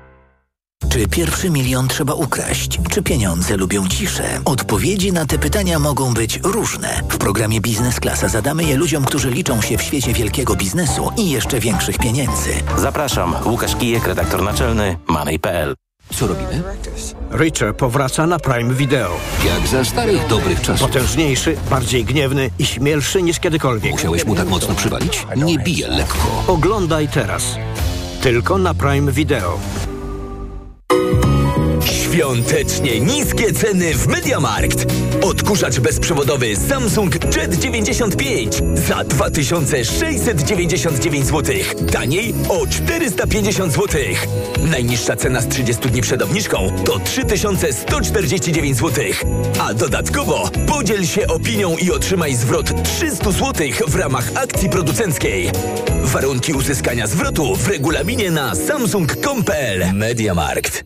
Czy pierwszy milion trzeba ukraść? Czy pieniądze lubią ciszę? Odpowiedzi na te pytania mogą być różne. W programie Biznes Klasa zadamy je ludziom, którzy liczą się w świecie wielkiego biznesu i jeszcze większych pieniędzy. Zapraszam, Łukasz Kijek, redaktor naczelny Money.pl. Co robimy? Richer powraca na Prime Video. Jak za starych dobrych czasów. Potężniejszy, bardziej gniewny i śmielszy niż kiedykolwiek. Musiałeś mu tak mocno przywalić? Nie bije lekko. Oglądaj teraz. Tylko na Prime Video. Świątecznie niskie ceny w Mediamarkt. Odkurzacz bezprzewodowy Samsung Jet 95 za 2699 zł. Taniej o 450 zł. Najniższa cena z 30 dni przed obniżką to 3149 zł. A dodatkowo podziel się opinią i otrzymaj zwrot 300 zł w ramach akcji producenckiej. Warunki uzyskania zwrotu w regulaminie na samsung.com.pl Mediamarkt.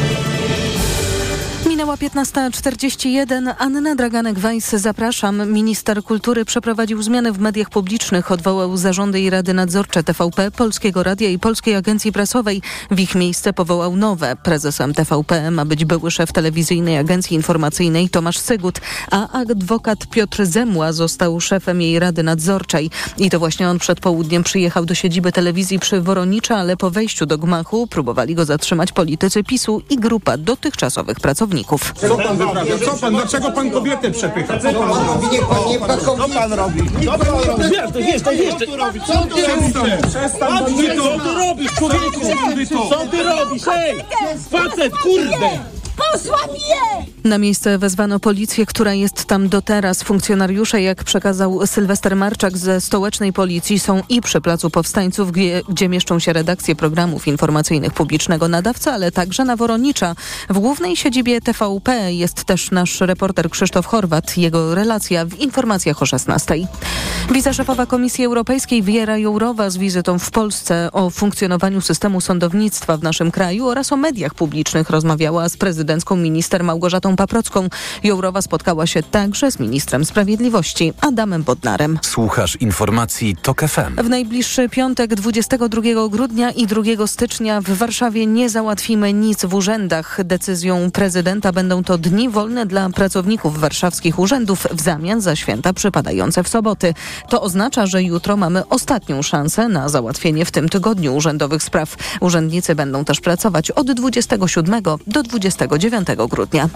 Minęła 15.41. Anna Draganek-Weiss, zapraszam. Minister kultury przeprowadził zmiany w mediach publicznych, odwołał zarządy i rady nadzorcze TVP, Polskiego Radia i Polskiej Agencji Prasowej. W ich miejsce powołał nowe. Prezesem TVP ma być były szef telewizyjnej agencji informacyjnej Tomasz Sygut, a adwokat Piotr Zemła został szefem jej rady nadzorczej. I to właśnie on przed południem przyjechał do siedziby telewizji przy Woronicza, ale po wejściu do gmachu próbowali go zatrzymać politycy PiSu i grupa dotychczasowych pracowników. Co pan wyprawia? Co pan? Dlaczego pan kobietę przepycha? Co pan robi? Niech pan nie Co pan robi? Co pan robi? Wiesz, wiesz, wiesz. Co ty robisz? Przestań, bandyto! Co ty robisz, człowieku? Co ty robisz? Hej! Facet, kurde! Posłam je! Na miejsce wezwano policję, która jest tam do teraz. Funkcjonariusze, jak przekazał Sylwester Marczak ze stołecznej policji, są i przy Placu Powstańców, gdzie, gdzie mieszczą się redakcje programów informacyjnych publicznego nadawca, ale także na Woronicza. W głównej siedzibie TVP jest też nasz reporter Krzysztof Horwat. Jego relacja w informacjach o 16. Wiceszefowa Komisji Europejskiej Wiera Jourowa z wizytą w Polsce o funkcjonowaniu systemu sądownictwa w naszym kraju oraz o mediach publicznych rozmawiała z prezydentem prezydencką minister Małgorzatą Paprocką. Jourowa spotkała się także z ministrem sprawiedliwości Adamem Bodnarem. Słuchasz informacji TOK FM. W najbliższy piątek 22 grudnia i 2 stycznia w Warszawie nie załatwimy nic w urzędach. Decyzją prezydenta będą to dni wolne dla pracowników warszawskich urzędów w zamian za święta przypadające w soboty. To oznacza, że jutro mamy ostatnią szansę na załatwienie w tym tygodniu urzędowych spraw. Urzędnicy będą też pracować od 27 do 29 grudnia.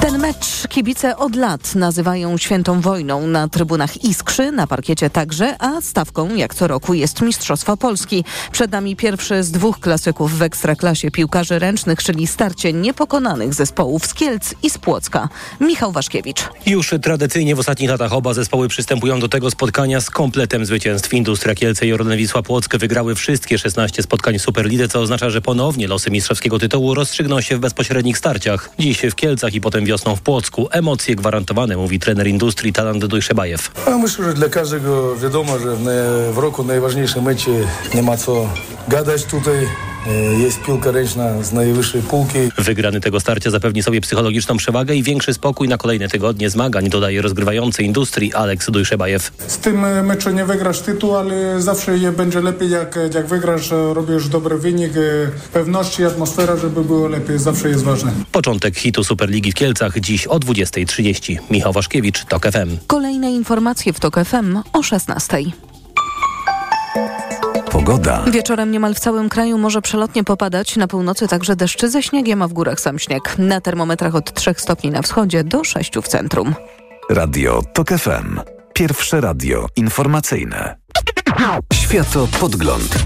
Ten mecz kibice od lat nazywają świętą wojną na trybunach Iskrzy, na parkiecie także, a stawką jak co roku jest Mistrzostwa Polski. Przed nami pierwszy z dwóch klasyków w ekstraklasie piłkarzy ręcznych, czyli starcie niepokonanych zespołów z Kielc i z Płocka. Michał Waszkiewicz. Już tradycyjnie w ostatnich latach oba zespoły przystępują do tego spotkania z kompletem zwycięstw. Industria Kielce i Orlen Wisła Płock wygrały wszystkie 16 spotkań w Superlidze, co oznacza, że ponownie losy mistrzowskiego tytułu rozstrzygną się w bezpośrednich starciach. Dziś w Kielcach i potem wiosną w Płocku. Emocje gwarantowane, mówi trener Industrii Talant Dojszebajew. Ja myślę, że dla każdego wiadomo, że w, roku najważniejszym mecie nie ma co gadać tutaj. Jest piłka ręczna z najwyższej półki. Wygrany tego starcia zapewni sobie psychologiczną przewagę i większy spokój na kolejne tygodnie zmagań, dodaje rozgrywający Industrii Aleks Dujszebajew. Z tym meczu nie wygrasz tytuł, ale zawsze je będzie lepiej, jak, jak wygrasz, robisz dobry wynik, pewności, atmosfera, żeby było lepiej, zawsze jest ważne. Początek hitu Superligi w Kielcach dziś o 20.30. Michał Waszkiewicz, TOK FM. Kolejne informacje w TOK FM o 16.00. Pogoda. Wieczorem niemal w całym kraju może przelotnie popadać, na północy także deszczy ze śniegiem, a w górach sam śnieg. Na termometrach od 3 stopni na wschodzie do 6 w centrum. Radio TOK FM. Pierwsze radio informacyjne. Światopodgląd.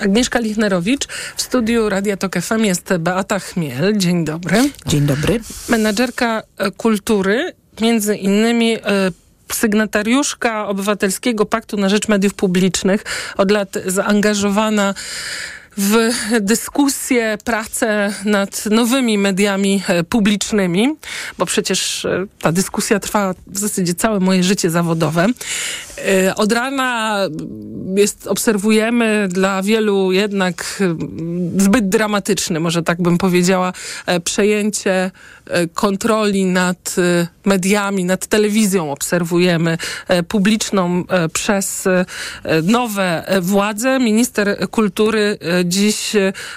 Agnieszka Lichnerowicz. W studiu Radia Tok FM jest Beata Chmiel. Dzień dobry. Dzień dobry. Menadżerka kultury, między innymi sygnatariuszka Obywatelskiego Paktu na Rzecz Mediów Publicznych, od lat zaangażowana w dyskusję, pracę nad nowymi mediami publicznymi, bo przecież ta dyskusja trwa w zasadzie całe moje życie zawodowe. Od rana jest, obserwujemy dla wielu jednak zbyt dramatyczny, może tak bym powiedziała, przejęcie kontroli nad mediami, nad telewizją obserwujemy publiczną przez nowe władze. Minister kultury dziś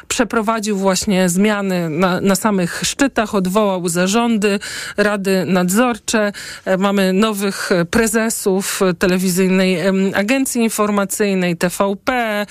przeprowadził właśnie zmiany na, na samych szczytach, odwołał zarządy, rady nadzorcze. Mamy nowych prezesów telewizyjnej agencji informacyjnej, TVP,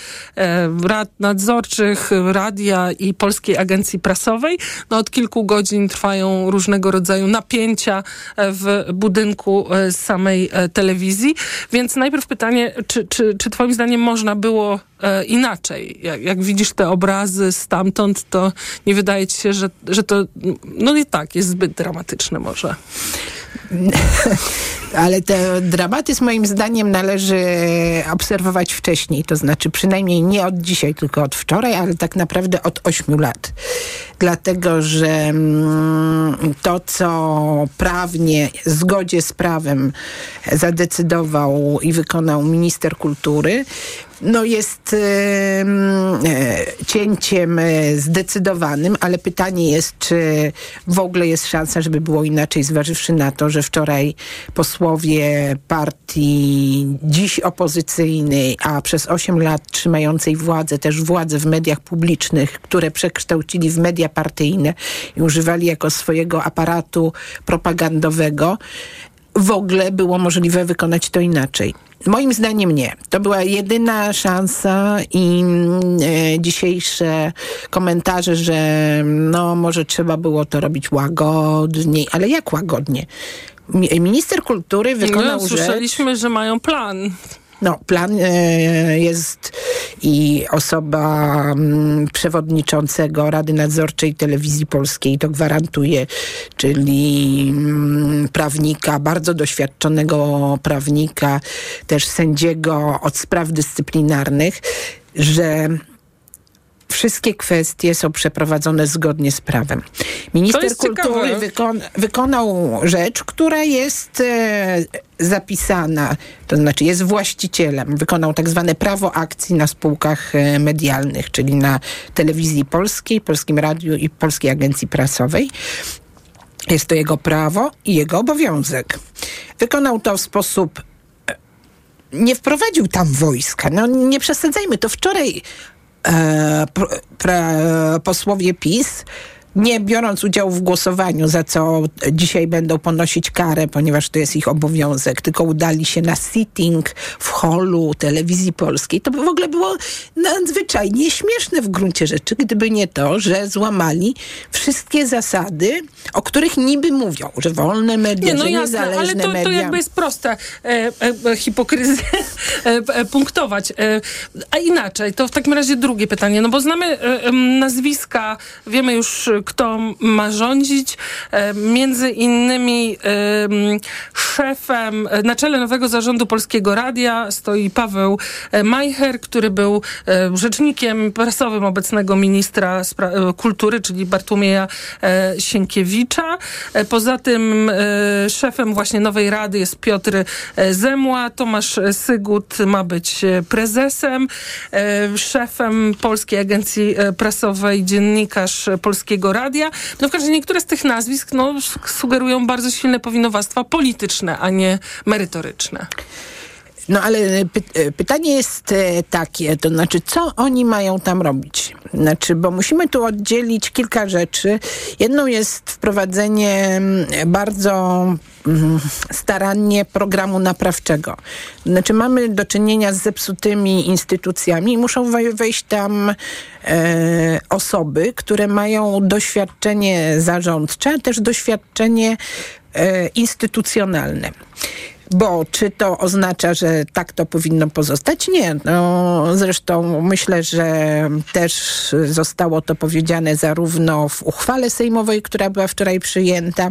rad nadzorczych, radia i Polskiej Agencji Prasowej. No, od kilku godzin trwają różnego rodzaju napięcia w budynku samej telewizji. Więc najpierw pytanie, czy, czy, czy twoim zdaniem można było inaczej? Jak, jak widzisz te obrazy stamtąd, to nie wydaje ci się, że, że to no nie tak, jest zbyt dramatyczne może. Ale ten dramatyzm moim zdaniem należy obserwować wcześniej, to znaczy przynajmniej nie od dzisiaj, tylko od wczoraj, ale tak naprawdę od ośmiu lat. Dlatego, że to, co prawnie, zgodzie z prawem zadecydował i wykonał minister kultury, no jest e, cięciem zdecydowanym, ale pytanie jest, czy w ogóle jest szansa, żeby było inaczej, zważywszy na to, że wczoraj posłowie partii dziś opozycyjnej, a przez 8 lat trzymającej władzę, też władzę w mediach publicznych, które przekształcili w media partyjne i używali jako swojego aparatu propagandowego, w ogóle było możliwe wykonać to inaczej. Moim zdaniem nie. To była jedyna szansa i e, dzisiejsze komentarze, że no może trzeba było to robić łagodniej, ale jak łagodnie? Minister kultury wykonał no, słyszeliśmy, rzecz... że mają plan. No, plan e, jest i osoba m, przewodniczącego Rady Nadzorczej Telewizji Polskiej to gwarantuje, czyli m, prawnika, bardzo doświadczonego prawnika, też sędziego od spraw dyscyplinarnych, że wszystkie kwestie są przeprowadzone zgodnie z prawem. Minister kultury wykon, wykonał rzecz, która jest e, zapisana, to znaczy jest właścicielem, wykonał tak zwane prawo akcji na spółkach e, medialnych, czyli na telewizji polskiej, Polskim Radiu i Polskiej Agencji Prasowej. Jest to jego prawo i jego obowiązek. Wykonał to w sposób e, nie wprowadził tam wojska. No nie przesadzajmy, to wczoraj posłowie PiS nie biorąc udziału w głosowaniu, za co dzisiaj będą ponosić karę, ponieważ to jest ich obowiązek, tylko udali się na sitting w holu telewizji polskiej. To by w ogóle było nadzwyczajnie śmieszne w gruncie rzeczy, gdyby nie to, że złamali wszystkie zasady, o których niby mówią, że wolne media, nie, no że jasne, niezależne ale to, media. to jakby jest proste e, e, e hipokryzję e, e, punktować. E, a inaczej, to w takim razie drugie pytanie, no bo znamy nazwiska, wiemy już kto ma rządzić. E, między innymi szefem, e, na czele nowego zarządu Polskiego Radia stoi Paweł e, Majcher, który był rzecznikiem prasowym obecnego ministra kultury, czyli Bartłomieja Sienkiewicza. Poza tym szefem właśnie nowej rady jest Piotr Zemła. Tomasz Sygut ma być prezesem. Szefem Polskiej Agencji Prasowej dziennikarz Polskiego Radia. No w każdym razie niektóre z tych nazwisk no, sugerują bardzo silne powinowactwa polityczne, a nie merytoryczne. No ale py e, pytanie jest e, takie, to znaczy, co oni mają tam robić? Znaczy, bo musimy tu oddzielić kilka rzeczy. Jedną jest wprowadzenie mm, bardzo mm, starannie programu naprawczego. Znaczy, mamy do czynienia z zepsutymi instytucjami i muszą wejść tam e, osoby, które mają doświadczenie zarządcze, a też doświadczenie e, instytucjonalne. Bo czy to oznacza, że tak to powinno pozostać? Nie. No, zresztą myślę, że też zostało to powiedziane zarówno w uchwale sejmowej, która była wczoraj przyjęta,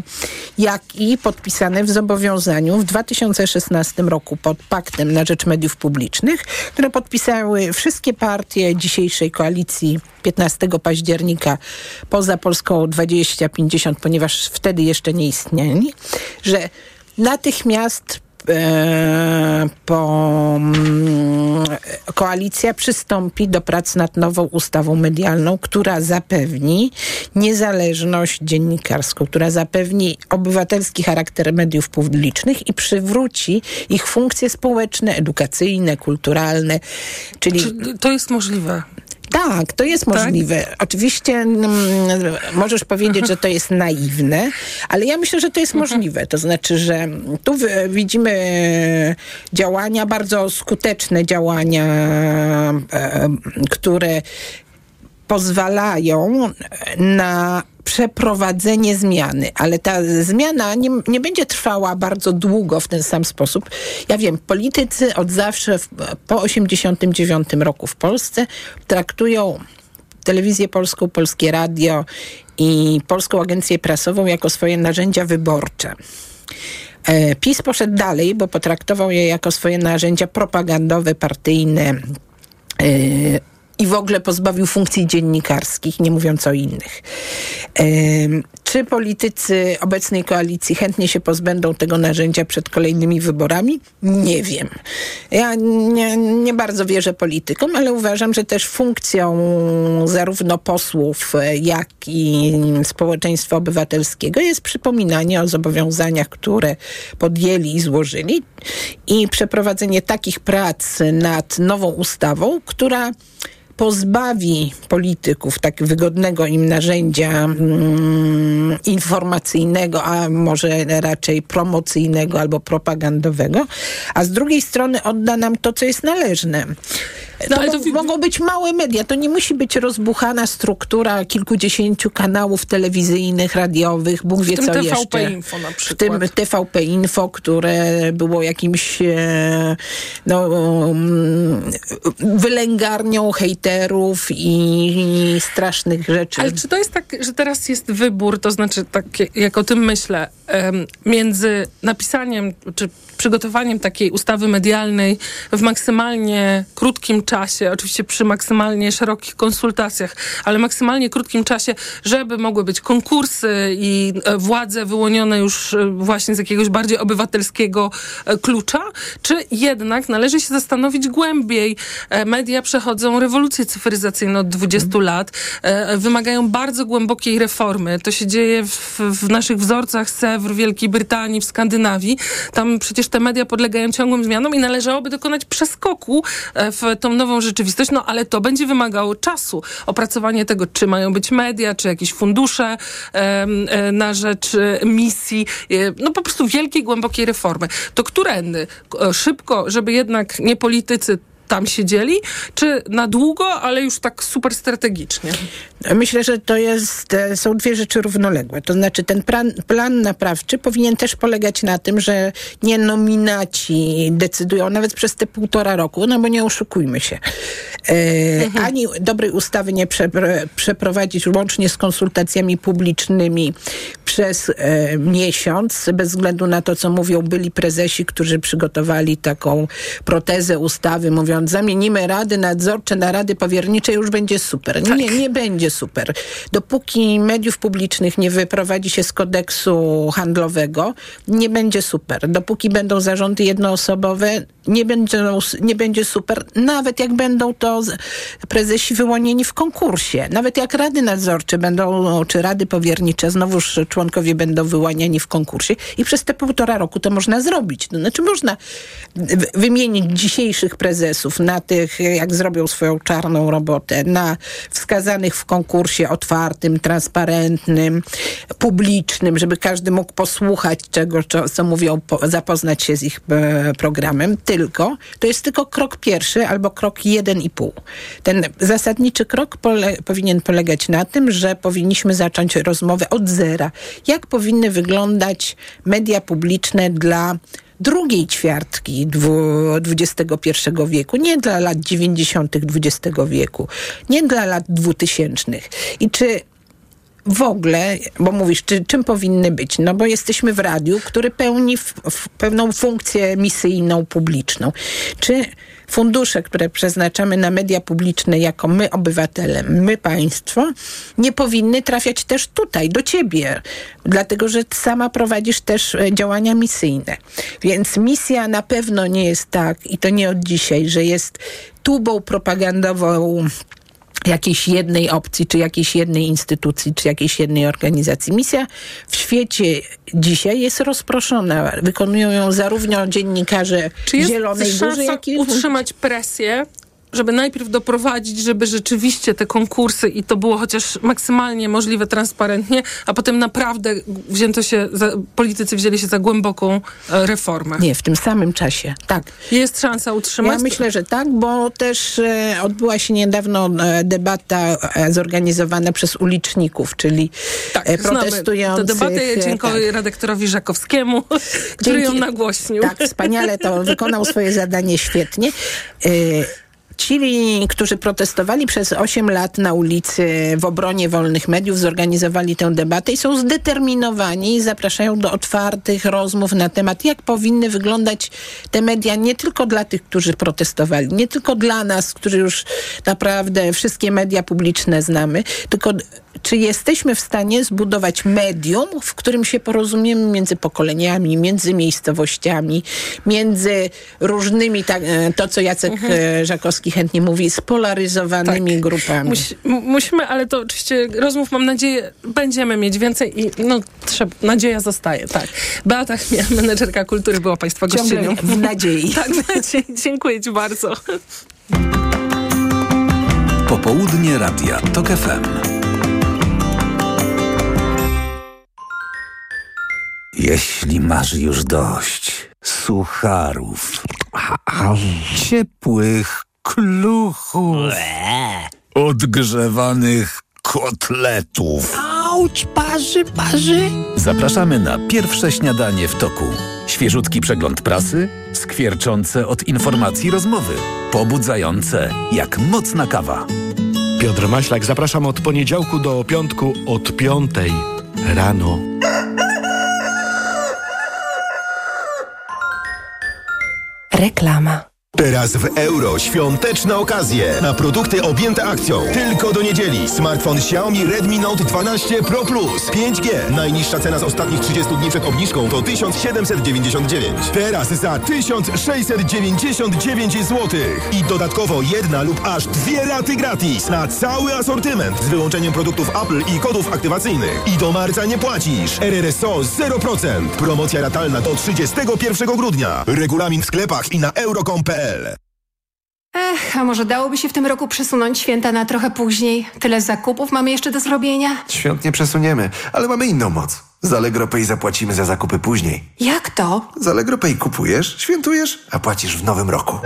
jak i podpisane w zobowiązaniu w 2016 roku pod Paktem na Rzecz Mediów Publicznych, które podpisały wszystkie partie dzisiejszej koalicji 15 października poza Polską 2050, ponieważ wtedy jeszcze nie istnieli, że natychmiast po mm, koalicja przystąpi do prac nad nową ustawą medialną, która zapewni niezależność dziennikarską, która zapewni obywatelski charakter mediów publicznych i przywróci ich funkcje społeczne, edukacyjne, kulturalne. Czyli Czy to jest możliwe? Tak, to jest tak? możliwe. Oczywiście mm, możesz powiedzieć, że to jest naiwne, ale ja myślę, że to jest możliwe. To znaczy, że tu widzimy działania, bardzo skuteczne działania, e, które pozwalają na przeprowadzenie zmiany, ale ta zmiana nie, nie będzie trwała bardzo długo w ten sam sposób. Ja wiem, politycy od zawsze w, po 89 roku w Polsce traktują telewizję polską, polskie radio i polską agencję prasową jako swoje narzędzia wyborcze. E, PiS poszedł dalej, bo potraktował je jako swoje narzędzia propagandowe, partyjne, e, i w ogóle pozbawił funkcji dziennikarskich, nie mówiąc o innych. Czy politycy obecnej koalicji chętnie się pozbędą tego narzędzia przed kolejnymi wyborami? Nie wiem. Ja nie, nie bardzo wierzę politykom, ale uważam, że też funkcją zarówno posłów, jak i społeczeństwa obywatelskiego jest przypominanie o zobowiązaniach, które podjęli i złożyli i przeprowadzenie takich prac nad nową ustawą, która pozbawi polityków tak wygodnego im narzędzia mm, informacyjnego, a może raczej promocyjnego albo propagandowego, a z drugiej strony odda nam to, co jest należne. No, to, to mogą być małe media, to nie musi być rozbuchana struktura kilkudziesięciu kanałów telewizyjnych, radiowych, Bóg wie co TVP jeszcze. Info na przykład. W tym TVP Info, które było jakimś e, no, mm, wylęgarnią hejterów i strasznych rzeczy. Ale czy to jest tak, że teraz jest wybór, to znaczy tak jak o tym myślę, między napisaniem czy przygotowaniem takiej ustawy medialnej w maksymalnie krótkim czasie, oczywiście przy maksymalnie szerokich konsultacjach, ale maksymalnie krótkim czasie, żeby mogły być konkursy i e, władze wyłonione już e, właśnie z jakiegoś bardziej obywatelskiego e, klucza, czy jednak należy się zastanowić głębiej. Media przechodzą rewolucję cyfryzacyjną od 20 lat, e, wymagają bardzo głębokiej reformy. To się dzieje w, w naszych wzorcach Sewr, Wielkiej Brytanii, w Skandynawii. Tam przecież te media podlegają ciągłym zmianom i należałoby dokonać przeskoku w tą nową rzeczywistość, no ale to będzie wymagało czasu. Opracowanie tego, czy mają być media, czy jakieś fundusze e, na rzecz e, misji, e, no po prostu wielkiej, głębokiej reformy. To którędy? Szybko, żeby jednak nie politycy tam siedzieli, czy na długo, ale już tak super strategicznie? Myślę, że to jest, e, są dwie rzeczy równoległe. To znaczy ten plan, plan naprawczy powinien też polegać na tym, że nie nominaci decydują nawet przez te półtora roku, no bo nie oszukujmy się. E, Ani dobrej ustawy nie przepr- przeprowadzić łącznie z konsultacjami publicznymi przez e, miesiąc, bez względu na to, co mówią byli prezesi, którzy przygotowali taką protezę ustawy, mówiąc, zamienimy rady nadzorcze na rady powiernicze, już będzie super. Nie, nie będzie super. Dopóki mediów publicznych nie wyprowadzi się z kodeksu handlowego, nie będzie super. Dopóki będą zarządy jednoosobowe, nie, będą, nie będzie super. Nawet jak będą to prezesi wyłonieni w konkursie. Nawet jak rady nadzorcze będą, czy rady powiernicze, znowuż członkowie będą wyłaniani w konkursie i przez te półtora roku to można zrobić. To znaczy można wy- wymienić dzisiejszych prezesów na tych, jak zrobią swoją czarną robotę, na wskazanych w konkursie otwartym, transparentnym, publicznym, żeby każdy mógł posłuchać czego, co, co mówią, po, zapoznać się z ich e, programem. Tylko, to jest tylko krok pierwszy albo krok jeden i pół. Ten zasadniczy krok pole, powinien polegać na tym, że powinniśmy zacząć rozmowę od zera. Jak powinny wyglądać media publiczne dla drugiej ćwiartki XXI wieku, nie dla lat 90. XX wieku, nie dla lat 2000. I czy w ogóle, bo mówisz, czy, czym powinny być? No bo jesteśmy w radiu, który pełni pewną funkcję misyjną, publiczną. Czy fundusze, które przeznaczamy na media publiczne jako my obywatele, my państwo, nie powinny trafiać też tutaj, do ciebie, dlatego że sama prowadzisz też e, działania misyjne. Więc misja na pewno nie jest tak, i to nie od dzisiaj, że jest tubą propagandową jakiejś jednej opcji, czy jakiejś jednej instytucji, czy jakiejś jednej organizacji. Misja w świecie dzisiaj jest rozproszona. Wykonują ją zarówno dziennikarze Czy jest Zielonej Góry, jak i... utrzymać presję, żeby najpierw doprowadzić, żeby rzeczywiście te konkursy i to było chociaż maksymalnie możliwe transparentnie, a potem naprawdę wzięto się, za, politycy wzięli się za głęboką e, reformę. Nie, w tym samym czasie, tak. Jest szansa utrzymać? Ja myślę, że tak, bo też e, odbyła się niedawno e, debata e, zorganizowana przez uliczników, czyli tak, e, znamy protestujących. tę debatę. e, Dziękuję redaktorowi Żakowskiemu, który ją Dzięki- nagłośnił. Tak, wspaniale to wykonał swoje zadanie świetnie. Ci, którzy protestowali przez 8 lat na ulicy w obronie wolnych mediów, zorganizowali tę debatę i są zdeterminowani i zapraszają do otwartych rozmów na temat, jak powinny wyglądać te media, nie tylko dla tych, którzy protestowali, nie tylko dla nas, którzy już naprawdę wszystkie media publiczne znamy, tylko czy jesteśmy w stanie zbudować medium, w którym się porozumiemy między pokoleniami, między miejscowościami, między różnymi, tak, e, to co Jacek mhm. Żakowski chętnie mówi, spolaryzowanymi tak. grupami. Musi, musimy, ale to oczywiście rozmów, mam nadzieję, będziemy mieć więcej i no, trzeba, nadzieja zostaje, tak. Beata Chmiel, menedżerka kultury, była Państwa Ciągle gościnią. w nadziei. tak, w nadziei. Dziękuję Ci bardzo. Popołudnie Radia TOK FM. Jeśli masz już dość sucharów, ciepłych kluchów, odgrzewanych kotletów. Auć, parzy, parzy. Zapraszamy na pierwsze śniadanie w toku. Świeżutki przegląd prasy, skwierczące od informacji rozmowy, pobudzające jak mocna kawa. Piotr Maślak, zapraszam od poniedziałku do piątku od piątej rano. Reklama. Teraz w euro świąteczne okazje na produkty objęte akcją. Tylko do niedzieli. Smartfon Xiaomi Redmi Note 12 Pro Plus 5G. Najniższa cena z ostatnich 30 dni przed obniżką to 1799. Teraz za 1699 zł. I dodatkowo jedna lub aż dwie raty gratis na cały asortyment z wyłączeniem produktów Apple i kodów aktywacyjnych. I do marca nie płacisz. RRSO 0%. Promocja ratalna do 31 grudnia. Regulamin w sklepach i na euro.com.pl Ech, a może dałoby się w tym roku przesunąć święta na trochę później? Tyle zakupów mamy jeszcze do zrobienia. Świąt nie przesuniemy, ale mamy inną moc. Z Allegro Pay zapłacimy za zakupy później. Jak to? Z Allegro Pay kupujesz, świętujesz, a płacisz w nowym roku.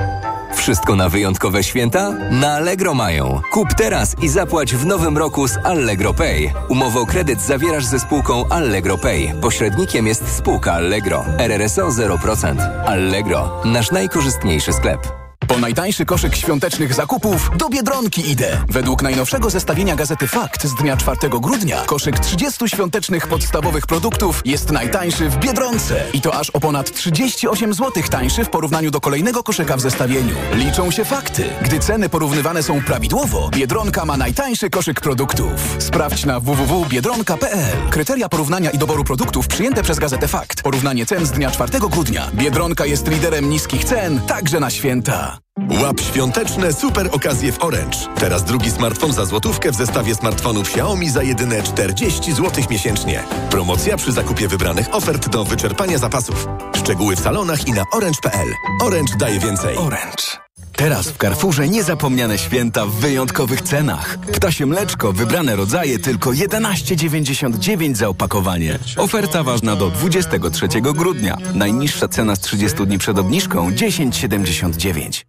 Wszystko na wyjątkowe święta? Na Allegro mają. Kup teraz i zapłać w nowym roku z Allegro Pay. Umowę o kredyt zawierasz ze spółką Allegro Pay. Pośrednikiem jest spółka Allegro. RRSO 0%. Allegro. Nasz najkorzystniejszy sklep. Po najtańszy koszyk świątecznych zakupów do Biedronki idę. Według najnowszego zestawienia gazety Fakt z dnia 4 grudnia koszyk 30 świątecznych podstawowych produktów jest najtańszy w Biedronce. I to aż o ponad 38 zł tańszy w porównaniu do kolejnego koszyka w zestawieniu. Liczą się fakty. Gdy ceny porównywane są prawidłowo, Biedronka ma najtańszy koszyk produktów. Sprawdź na www.biedronka.pl. Kryteria porównania i doboru produktów przyjęte przez gazetę Fakt. Porównanie cen z dnia 4 grudnia. Biedronka jest liderem niskich cen, także na święta. Łap świąteczne super okazje w Orange. Teraz drugi smartfon za złotówkę w zestawie smartfonów Xiaomi za jedyne 40 zł miesięcznie. Promocja przy zakupie wybranych ofert do wyczerpania zapasów. Szczegóły w salonach i na orange.pl. Orange daje więcej. Orange. Teraz w Carrefourze niezapomniane święta w wyjątkowych cenach. Ptasie mleczko, wybrane rodzaje, tylko 11,99 za opakowanie. Oferta ważna do 23 grudnia. Najniższa cena z 30 dni przed obniżką 10,79.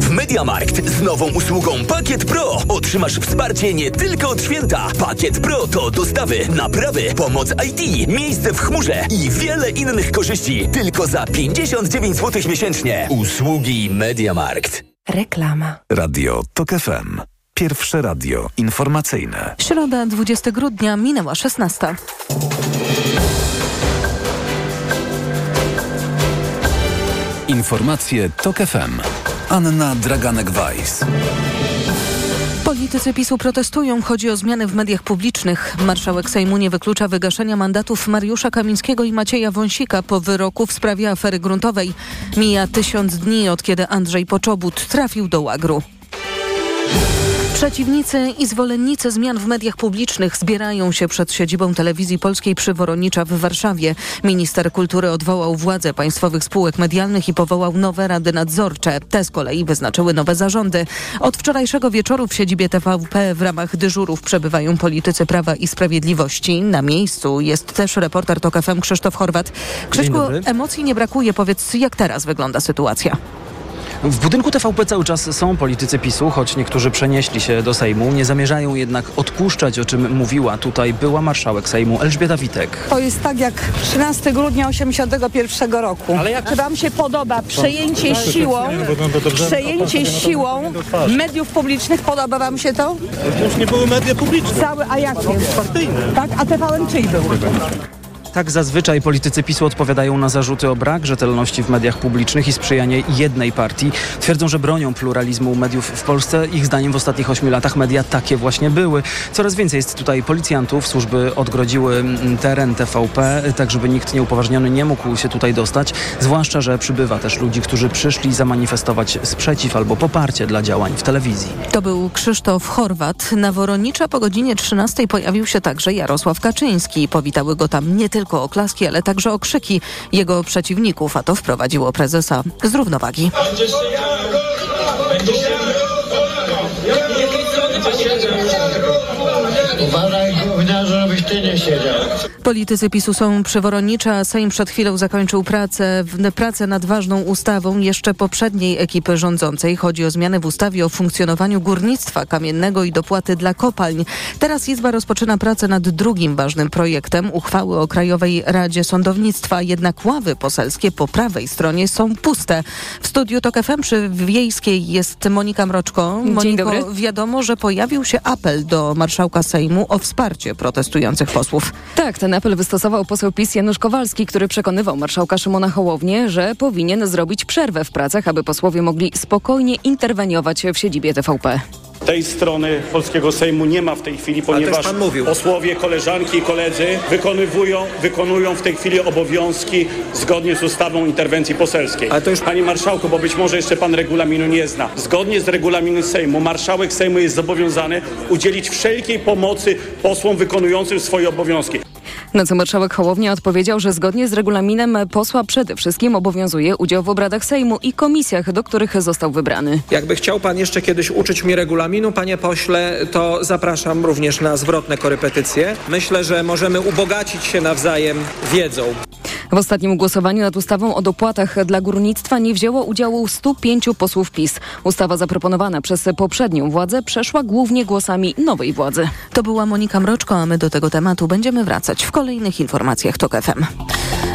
W Mediamarkt z nową usługą Pakiet Pro otrzymasz wsparcie nie tylko od święta. Pakiet Pro to dostawy, naprawy, pomoc IT, miejsce w chmurze i wiele innych korzyści. Tylko za 59 zł miesięcznie. Usługi Mediamarkt. Reklama. Radio TOK FM. Pierwsze radio informacyjne. Środa 20 grudnia minęła 16. Informacje TOK FM. Anna Draganek-Weiss. Politycy PiSu protestują. Chodzi o zmiany w mediach publicznych. Marszałek Sejmu nie wyklucza wygaszenia mandatów Mariusza Kamińskiego i Macieja Wąsika po wyroku w sprawie afery gruntowej. Mija tysiąc dni od kiedy Andrzej Poczobut trafił do łagru. Przeciwnicy i zwolennicy zmian w mediach publicznych zbierają się przed siedzibą telewizji polskiej przy Woronicza w Warszawie. Minister kultury odwołał władze państwowych spółek medialnych i powołał nowe rady nadzorcze. Te z kolei wyznaczyły nowe zarządy. Od wczorajszego wieczoru w siedzibie TVP w ramach dyżurów przebywają politycy Prawa i Sprawiedliwości. Na miejscu jest też reporter TOK FM Krzysztof Chorwat. Krzyszku, emocji nie brakuje. Powiedz, jak teraz wygląda sytuacja? W budynku TVP cały czas są politycy PiSu, choć niektórzy przenieśli się do Sejmu. Nie zamierzają jednak odpuszczać, o czym mówiła tutaj była marszałek Sejmu Elżbieta Witek. To jest tak jak 13 grudnia 81 roku. Ale jak... Czy wam się podoba przejęcie siłą, przejęcie siłą mediów publicznych? Podoba wam się to? To już nie były media publiczne. Cały, a jakie? Partyjne. Tak, a TVN czyj był? Tak zazwyczaj politycy PiSu odpowiadają na zarzuty o brak rzetelności w mediach publicznych i sprzyjanie jednej partii. Twierdzą, że bronią pluralizmu mediów w Polsce. Ich zdaniem w ostatnich ośmiu latach media takie właśnie były. Coraz więcej jest tutaj policjantów. Służby odgrodziły mm, teren TVP, tak żeby nikt nieupoważniony nie mógł się tutaj dostać. Zwłaszcza, że przybywa też ludzi, którzy przyszli zamanifestować sprzeciw albo poparcie dla działań w telewizji. To był Krzysztof Chorwat. Na Woronicza po godzinie 13 pojawił się także Jarosław Kaczyński. Powitały go tam nie tylko tylko oklaski, ale także okrzyki jego przeciwników, a to wprowadziło prezesa z równowagi. Uważaj, gówniarzu, żebyś ty nie siedział. Politycy PiSu są przyworonniczy, a Sejm przed chwilą zakończył pracę, pracę nad ważną ustawą jeszcze poprzedniej ekipy rządzącej. Chodzi o zmiany w ustawie o funkcjonowaniu górnictwa kamiennego i dopłaty dla kopalń. Teraz Izba rozpoczyna pracę nad drugim ważnym projektem uchwały o Krajowej Radzie Sądownictwa. Jednak ławy poselskie po prawej stronie są puste. W studiu TOK FM przy Wiejskiej jest Monika Mroczko. Dzień Moniko, dobry. wiadomo, że pojawił się apel do marszałka Sejmu o wsparcie protestujących posłów. Tak, ten apel wystosował poseł PiS Janusz Kowalski, który przekonywał marszałka Szymona Hołownię, że powinien zrobić przerwę w pracach, aby posłowie mogli spokojnie interweniować w siedzibie TVP. Tej strony polskiego Sejmu nie ma w tej chwili, ponieważ posłowie, koleżanki i koledzy wykonywują, wykonują w tej chwili obowiązki zgodnie z ustawą interwencji poselskiej. Ale to już... Panie Marszałku, bo być może jeszcze Pan regulaminu nie zna. Zgodnie z regulaminem Sejmu marszałek Sejmu jest zobowiązany udzielić wszelkiej pomocy posłom wykonującym swoje obowiązki. Na co marszałek Hołownia odpowiedział, że zgodnie z regulaminem posła przede wszystkim obowiązuje udział w obradach Sejmu i komisjach, do których został wybrany. Jakby chciał pan jeszcze kiedyś uczyć mnie regulaminu, panie pośle, to zapraszam również na zwrotne korepetycje. Myślę, że możemy ubogacić się nawzajem wiedzą. W ostatnim głosowaniu nad ustawą o dopłatach dla górnictwa nie wzięło udziału 105 posłów PiS. Ustawa zaproponowana przez poprzednią władzę przeszła głównie głosami nowej władzy. To była Monika Mroczko, a my do tego tematu będziemy wracać w kolejnych informacjach TOK FM.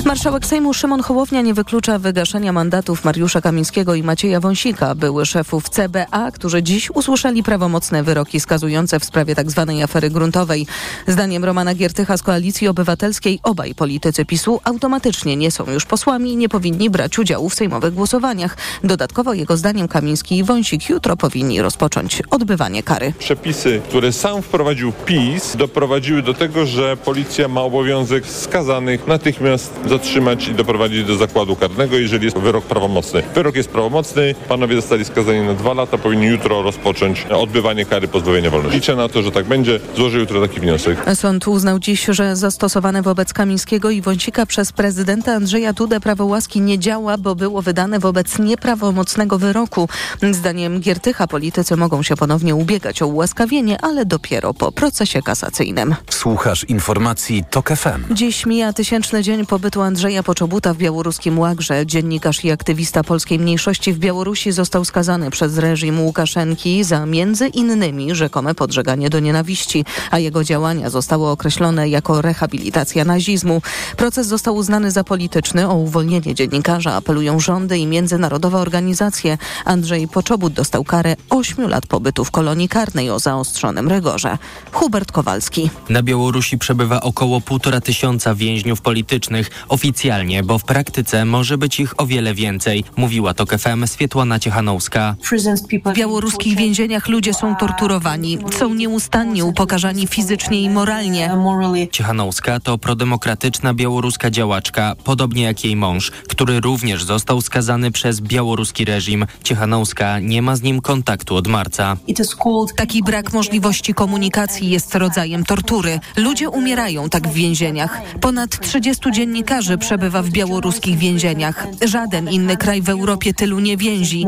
Marszałek Sejmu Szymon Hołownia nie wyklucza wygaszenia mandatów Mariusza Kamińskiego i Macieja Wąsika, były szefów CBA, którzy dziś usłyszeli prawomocne wyroki skazujące w sprawie tzw. afery gruntowej. Zdaniem Romana Giertycha z Koalicji Obywatelskiej obaj politycy PiSu automatycznie nie są już posłami i nie powinni brać udziału w sejmowych głosowaniach. Dodatkowo jego zdaniem Kamiński i Wąsik jutro powinni rozpocząć odbywanie kary. Przepisy, które sam wprowadził PiS, doprowadziły do tego, że policja ma obowiązek skazanych natychmiast zatrzymać i doprowadzić do zakładu karnego, jeżeli jest wyrok prawomocny. Wyrok jest prawomocny, panowie zostali skazani na dwa lata, powinni jutro rozpocząć odbywanie kary pozbawienia wolności. Liczę na to, że tak będzie. Złożę jutro taki wniosek. Sąd uznał dziś, że zastosowane wobec Kamińskiego i Wąsika przez prezydenta Andrzeja Dudę prawo łaski nie działa, bo było wydane wobec nieprawomocnego wyroku. Zdaniem Giertycha politycy mogą się ponownie ubiegać o ułaskawienie, ale dopiero po procesie kasacyjnym. Słuchasz informacji TOK FM. Dziś mija tysięczny dzień pobytu Andrzeja Poczobuta w białoruskim Łagrze. Dziennikarz i aktywista polskiej mniejszości w Białorusi został skazany przez reżim Łukaszenki za między innymi rzekome podżeganie do nienawiści, a jego działania zostały określone jako rehabilitacja nazizmu. Proces został uznany za polityczny. O uwolnienie dziennikarza apelują rządy i międzynarodowe organizacje. Andrzej Poczobut dostał karę 8 lat pobytu w kolonii karnej o zaostrzonym rygorze. Hubert Kowalski. Na Białorusi przebywa około półtora tysiąca więźniów politycznych. Oficjalnie, bo w praktyce może być ich o wiele więcej, mówiła to FM Swietłana Ciechanowska. W białoruskich więzieniach ludzie są torturowani, są nieustannie upokarzani fizycznie i moralnie. Ciechanowska to prodemokratyczna białoruska działaczka, podobnie jak jej mąż, który również został skazany przez białoruski reżim. Ciechanowska nie ma z nim kontaktu od marca. Taki brak możliwości komunikacji jest rodzajem tortury. Ludzie umierają tak w więzieniach. Ponad 30 dziennikarzy przebywa w białoruskich więzieniach. Żaden inny kraj w Europie tylu nie więzi.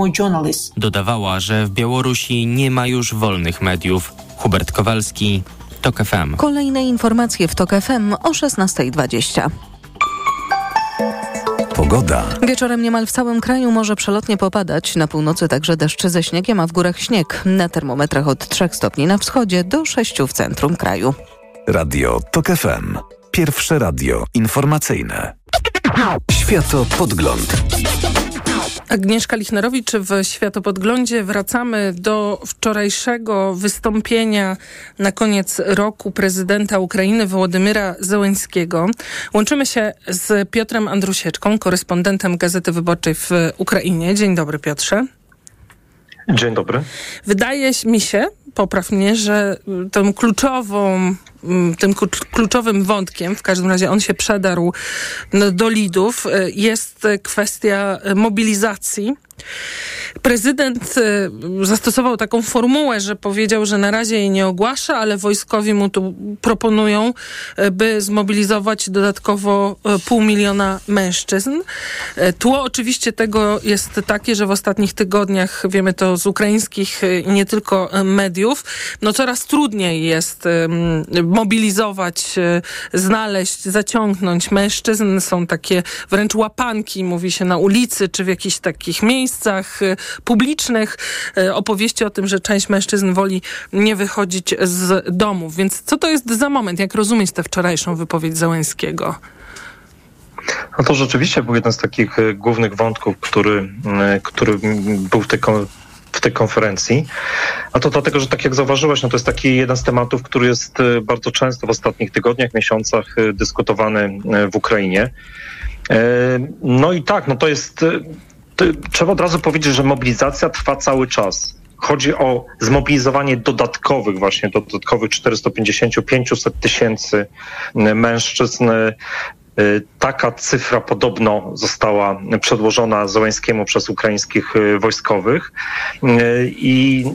Dodawała, że w Białorusi nie ma już wolnych mediów. Hubert Kowalski, TOK FM. Kolejne informacje w TOK FM o 16.20. Pogoda. Wieczorem niemal w całym kraju może przelotnie popadać. Na północy także deszcze ze śniegiem, a w górach śnieg. Na termometrach od 3 stopni na wschodzie do 6 w centrum kraju. Radio TOK FM. Pierwsze radio informacyjne. Światopodgląd. Agnieszka Lichnerowicz w Światopodglądzie. Wracamy do wczorajszego wystąpienia na koniec roku prezydenta Ukrainy Wołodymyra Zełenskiego. Łączymy się z Piotrem Andrusieczką, korespondentem Gazety Wyborczej w Ukrainie. Dzień dobry Piotrze. Dzień dobry. Wydaje mi się, popraw mnie, że tą kluczową tym kluczowym wątkiem, w każdym razie on się przedarł do lidów, y, jest kwestia mobilizacji Prezydent y, zastosował taką formułę, że powiedział, że na razie jej nie ogłasza, ale wojskowi mu tu proponują, y, by zmobilizować dodatkowo y, pół miliona mężczyzn. Tło oczywiście tego jest takie, że w ostatnich tygodniach, wiemy to z ukraińskich i nie tylko mediów, no coraz trudniej jest mobilizować, znaleźć, zaciągnąć mężczyzn. Są takie wręcz łapanki, mówi się na ulicy, czy w jakichś takich miejscach publicznych, e, opowieści o tym, że część mężczyzn woli nie wychodzić z domów. Więc co to jest za moment? Jak rozumieć tę wczorajszą wypowiedź Załęskiego? No to rzeczywiście był jeden z takich e, głównych wątków, który, który był w tej, w tej konferencji. A to dlatego, że tak jak zauważyłeś, no to jest taki jeden z tematów, który jest bardzo często w ostatnich tygodniach, miesiącach dyskutowany w Ukrainie. No i tak, no to jest trzeba od razu powiedzieć, że mobilizacja trwa cały czas. Chodzi o zmobilizowanie dodatkowych, właśnie dodatkowych 450-500 tysięcy mężczyzn. Taka cyfra podobno została przedłożona Zołańskiemu przez ukraińskich wojskowych. I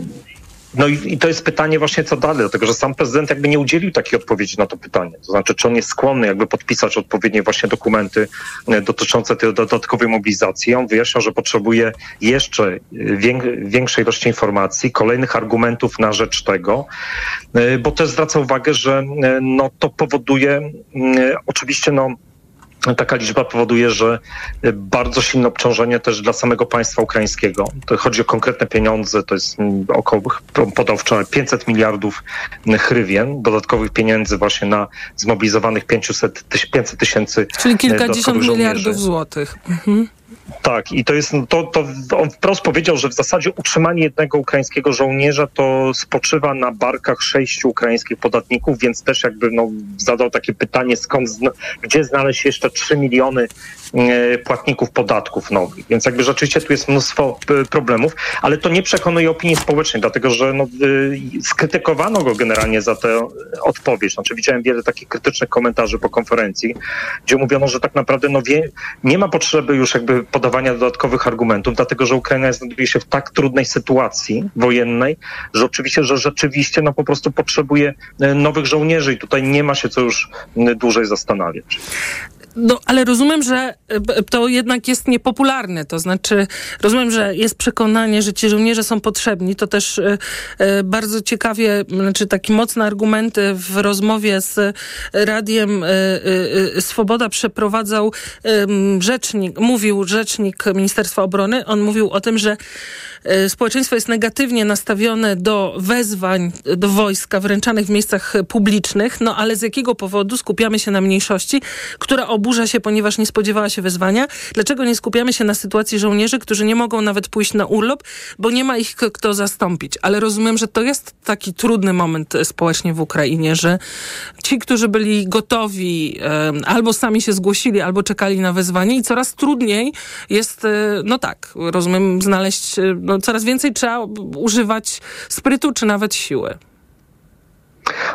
no i, i, to jest pytanie właśnie, co dalej, dlatego że sam prezydent jakby nie udzielił takiej odpowiedzi na to pytanie. To znaczy, czy on jest skłonny jakby podpisać odpowiednie właśnie dokumenty e, dotyczące tej dodatkowej mobilizacji. On wyjaśniał, że potrzebuje jeszcze e, większej ilości informacji, kolejnych argumentów na rzecz tego, e, bo też zwraca uwagę, że no, to powoduje oczywiście no, taka liczba powoduje, że bardzo silne obciążenie też dla samego państwa ukraińskiego. To chodzi o konkretne pieniądze, to jest około, podał wczoraj 500 miliardów hrywien, dodatkowych pieniędzy właśnie na zmobilizowanych 500, 500 tysięcy Czyli kilkadziesiąt miliardów złotych. Mhm. Tak, i to jest, to, to on wprost powiedział, że w zasadzie utrzymanie jednego ukraińskiego żołnierza to spoczywa na barkach sześciu ukraińskich podatników, więc też jakby no, zadał takie pytanie, skąd, gdzie znaleźć jeszcze trzy miliony e, płatników podatków nowych. Więc jakby rzeczywiście tu jest mnóstwo e, problemów, ale to nie przekonuje opinii społecznej, dlatego że no, e, skrytykowano go generalnie za tę odpowiedź. Znaczy widziałem wiele takich krytycznych komentarzy po konferencji, gdzie mówiono, że tak naprawdę no, wie, nie ma potrzeby już jakby podawania dodatkowych argumentów, dlatego że Ukraina znajduje się w tak trudnej sytuacji wojennej, że oczywiście, że rzeczywiście no, po prostu potrzebuje e, nowych żołnierzy i tutaj nie ma się co już dłużej zastanawiać. No, ale rozumiem, że e, to jednak jest niepopularne. To znaczy, rozumiem, że jest przekonanie, że ci żołnierze są potrzebni. To też e, e, bardzo ciekawie, znaczy takie mocne argumenty w rozmowie z radiem Swoboda przeprowadzał rzecznik, mówił rzecznik Ministerstwa Obrony. On mówił o tym, że społeczeństwo jest negatywnie nastawione do wezwań do wojska wręczanych w miejscach publicznych, no ale z jakiego powodu skupiamy się na mniejszości, która oburza się, ponieważ nie spodziewała się wezwania. Dlaczego nie skupiamy się na sytuacji żołnierzy, którzy nie mogą nawet pójść na urlop, bo nie ma ich kto zastąpić. Ale rozumiem, że to jest taki trudny moment e, społecznie w Ukrainie, że ci, którzy byli gotowi, albo sami się zgłosili, albo czekali na wezwanie i coraz trudniej jest, e, no tak, rozumiem, znaleźć, e, no coraz więcej trzeba używać sprytu, czy nawet siły.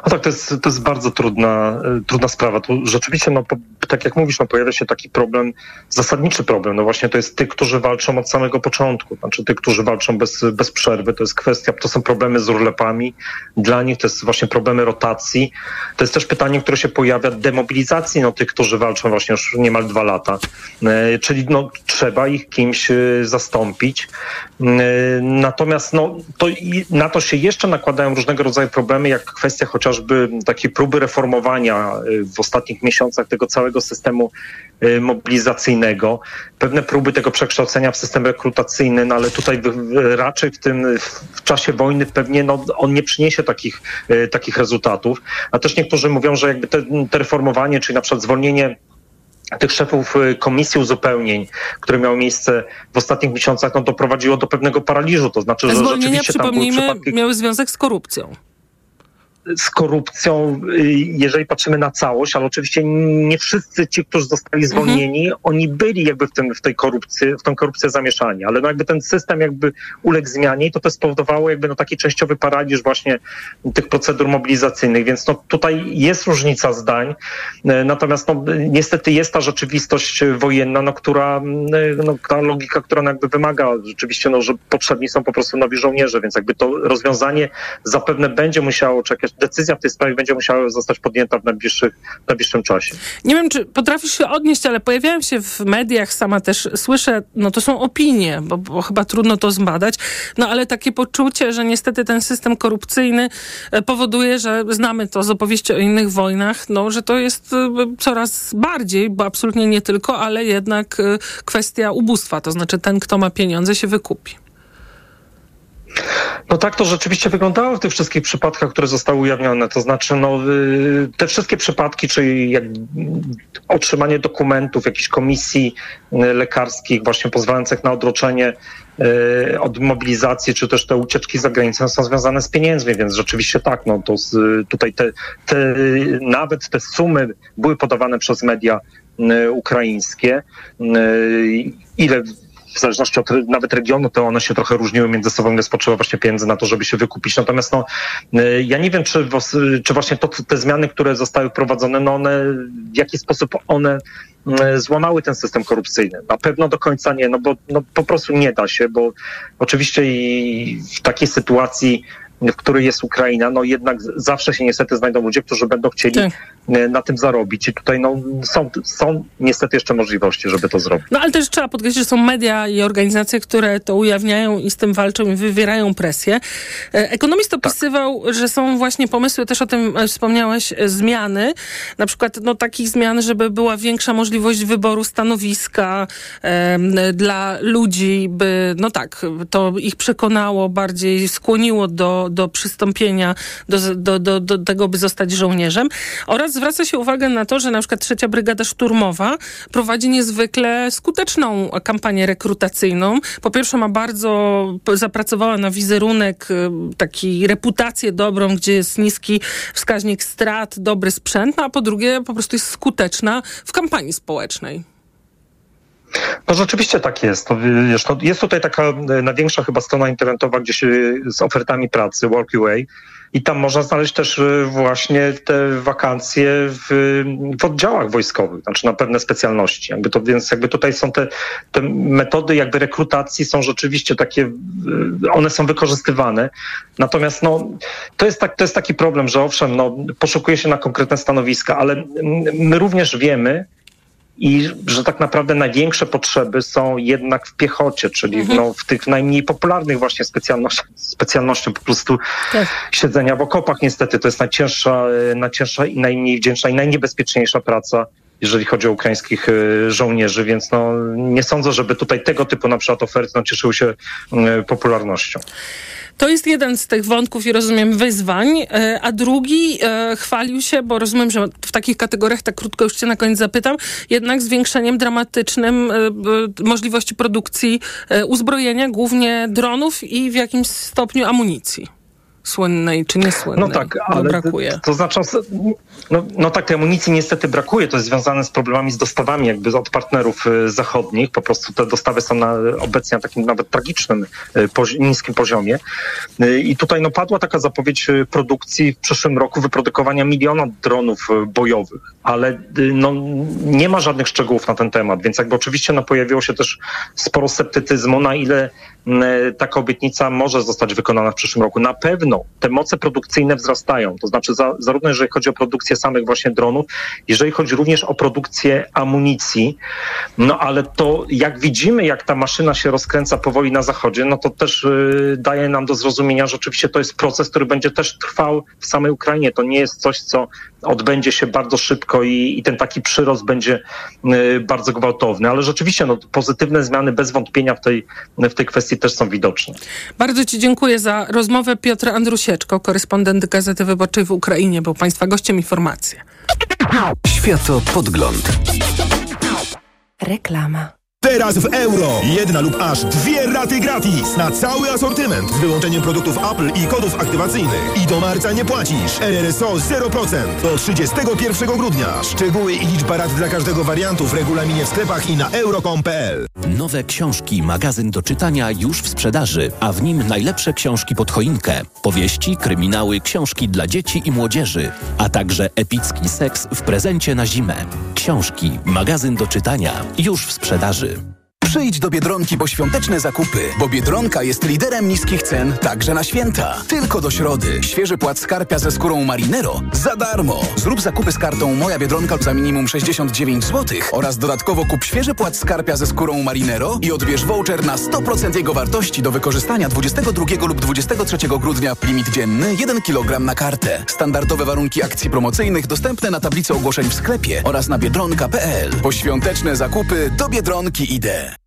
No tak, to jest, to jest bardzo trudna, e, trudna sprawa. Tu rzeczywiście, no, tak jak mówisz, no, pojawia się taki problem, zasadniczy problem. No właśnie to jest tych, którzy walczą od samego początku. Znaczy tych, którzy walczą bez, bez przerwy. To jest kwestia, to są problemy z urlepami. Dla nich to jest właśnie problemy rotacji. To jest też pytanie, które się pojawia, demobilizacji no, tych, którzy walczą właśnie już niemal dwa lata. E, czyli no, trzeba ich kimś e, zastąpić. E, natomiast no, to, na to się jeszcze nakładają różnego rodzaju problemy, jak kwestia chociażby takiej próby reformowania y, w ostatnich miesiącach tego całego systemu y, mobilizacyjnego, pewne próby tego przekształcenia w system rekrutacyjny, no ale tutaj raczej w tym w czasie wojny pewnie no, on nie przyniesie takich, y, takich rezultatów. A też niektórzy mówią, że jakby te, te reformowanie, czyli na przykład zwolnienie tych szefów komisji uzupełnień, które miało miejsce w ostatnich miesiącach, no doprowadziło do pewnego paraliżu. To znaczy, że Zwolnienia, rzeczywiście tam przypomnijmy, przypadki miały związek z korupcją z korupcją, y, jeżeli patrzymy na całość, ale oczywiście nie wszyscy ci, którzy zostali Mhm. zwolnieni, oni byli jakby w, tym, w tej korupcji, w tą korupcję zamieszani, ale no jakby ten system jakby uległ zmianie i to też spowodowało jakby no taki częściowy paraliż właśnie tych procedur mobilizacyjnych, więc no tutaj jest różnica zdań, E, natomiast no niestety jest ta rzeczywistość wojenna, no która, e, no ta logika, która no jakby wymaga rzeczywiście, no że potrzebni są po prostu nowi żołnierze, więc jakby to rozwiązanie zapewne będzie musiało czekać, decyzja w tej sprawie będzie musiała zostać podjęta w najbliższych, najbliższym czasie. Nie wiem, czy potrafisz się odnieść, ale pojawiają się w mediach, sama też słyszę, no to są opinie, bo, bo chyba trudno to zbadać, no ale takie poczucie, że niestety ten system korupcyjny e, powoduje, że znamy to z opowieści o innych wojnach, no że to jest e, coraz bardziej, bo absolutnie nie tylko, ale jednak e, kwestia ubóstwa, to znaczy ten, kto ma pieniądze się wykupi. No tak to rzeczywiście wyglądało w tych wszystkich przypadkach, które zostały ujawnione. To znaczy, no, y, te wszystkie przypadki, czyli jak otrzymanie dokumentów, jakichś komisji y, lekarskich, właśnie pozwalających na odroczenie y, od mobilizacji, czy też te ucieczki za granicę są związane z pieniędzmi, więc rzeczywiście tak, no to z, tutaj te, te, nawet te sumy były podawane przez media ukraińskie. Ile w zależności od nawet regionu, to one się trochę różniły między sobą, ile spoczywa właśnie pieniędzy na to, żeby się wykupić. Natomiast no, ja nie wiem, czy, czy właśnie to, te zmiany, które zostały wprowadzone, no one, w jaki sposób one złamały ten system korupcyjny. Na pewno do końca nie, no bo no, po prostu nie da się, bo oczywiście i w takiej sytuacji w której jest Ukraina, no jednak zawsze się niestety znajdą ludzie, którzy będą chcieli tak. Na tym zarobić. I tutaj no, są, są niestety jeszcze możliwości, żeby to zrobić. No ale też trzeba podkreślić, że są media i organizacje, które to ujawniają i z tym walczą i wywierają presję. Ekonomist opisywał, tak. że są właśnie pomysły, też o tym wspomniałeś, zmiany. Na przykład no, takich zmian, żeby była większa możliwość wyboru stanowiska e, dla ludzi, by no tak, to ich przekonało, bardziej skłoniło do do przystąpienia do, do, do, do tego, by zostać żołnierzem. Oraz zwraca się uwagę na to, że na przykład trzecia brygada szturmowa prowadzi niezwykle skuteczną kampanię rekrutacyjną. Po pierwsze ma bardzo, zapracowała na wizerunek, taki reputację dobrą, gdzie jest niski wskaźnik strat, dobry sprzęt, no a po drugie po prostu jest skuteczna w kampanii społecznej. No rzeczywiście tak jest. To, wiesz, to jest tutaj taka największa chyba strona internetowa, gdzie się z ofertami pracy, WorkUA, i tam można znaleźć też właśnie te wakacje w, w oddziałach wojskowych, znaczy na pewne specjalności. Jakby to, więc jakby tutaj są te, te metody jakby rekrutacji są rzeczywiście takie, one są wykorzystywane. Natomiast no, to, jest tak, to jest taki problem, że owszem, no, poszukuje się na konkretne stanowiska, ale my również wiemy, i że tak naprawdę największe potrzeby są jednak w piechocie, czyli mhm. no, w tych najmniej popularnych właśnie specjalnościach, specjalnościach po prostu tak. siedzenia w okopach niestety. To jest najcięższa, najcięższa i najmniej wdzięczna i najniebezpieczniejsza praca jeżeli chodzi o ukraińskich żołnierzy, więc no, nie sądzę, żeby tutaj tego typu na przykład oferty no, cieszyły się popularnością. To jest jeden z tych wątków i rozumiem wyzwań, a drugi e, chwalił się, bo rozumiem, że w takich kategoriach, tak krótko już cię na koniec zapytam, jednak zwiększeniem dramatycznym e, możliwości produkcji e, uzbrojenia, głównie dronów i w jakimś stopniu amunicji słynnej czy niesłynnej. No tak, ale brakuje. To, to znaczy, no, no tak, tej amunicji niestety brakuje. To jest związane z problemami z dostawami jakby od partnerów zachodnich. Po prostu te dostawy są na, obecnie na takim nawet tragicznym, pozi niskim poziomie. I tutaj no, padła taka zapowiedź produkcji w przyszłym roku wyprodukowania miliona dronów bojowych, ale no, nie ma żadnych szczegółów na ten temat, więc jakby oczywiście no, pojawiło się też sporo sceptycyzmu, na ile taka obietnica może zostać wykonana w przyszłym roku. Na pewno. Te moce produkcyjne wzrastają. To znaczy za, zarówno jeżeli chodzi o produkcję samych właśnie dronów, jeżeli chodzi również o produkcję amunicji. No ale to jak widzimy, jak ta maszyna się rozkręca powoli na zachodzie, no to też y, daje nam do zrozumienia, że oczywiście to jest proces, który będzie też trwał w samej Ukrainie. To nie jest coś, co odbędzie się bardzo szybko i, i ten taki przyrost będzie y, bardzo gwałtowny. Ale rzeczywiście no, pozytywne zmiany bez wątpienia w tej, w tej kwestii też są widoczne. Bardzo Ci dziękuję za rozmowę. Piotr Andrusieczko, korespondent Gazety Wyborczej w Ukrainie, był Państwa gościem informacji. Światopodgląd. Reklama. Teraz w euro. Jedna lub aż dwie raty gratis na cały asortyment z wyłączeniem produktów Apple i kodów aktywacyjnych. I do marca nie płacisz. RRSO 0% do 31 grudnia. Szczegóły i liczba rat dla każdego wariantu w regulaminie w sklepach i na euro.com.pl. Nowe książki, magazyn do czytania już w sprzedaży, a w nim najlepsze książki pod choinkę. Powieści, kryminały, książki dla dzieci i młodzieży, a także epicki seks w prezencie na zimę. Książki, magazyn do czytania już w sprzedaży. Przyjdź do Biedronki po świąteczne zakupy, bo Biedronka jest liderem niskich cen także na święta. Tylko do środy. Świeży płat skarpia ze skórą Marinero za darmo. Zrób zakupy z kartą Moja Biedronka za minimum 69 zł oraz dodatkowo kup świeży płat skarpia ze skórą Marinero i odbierz voucher na 100% jego wartości do wykorzystania 22 lub 23 grudnia. Limit dzienny 1 kg na kartę. Standardowe warunki akcji promocyjnych dostępne na tablicy ogłoszeń w sklepie oraz na biedronka.pl. Po świąteczne zakupy do Biedronki idę.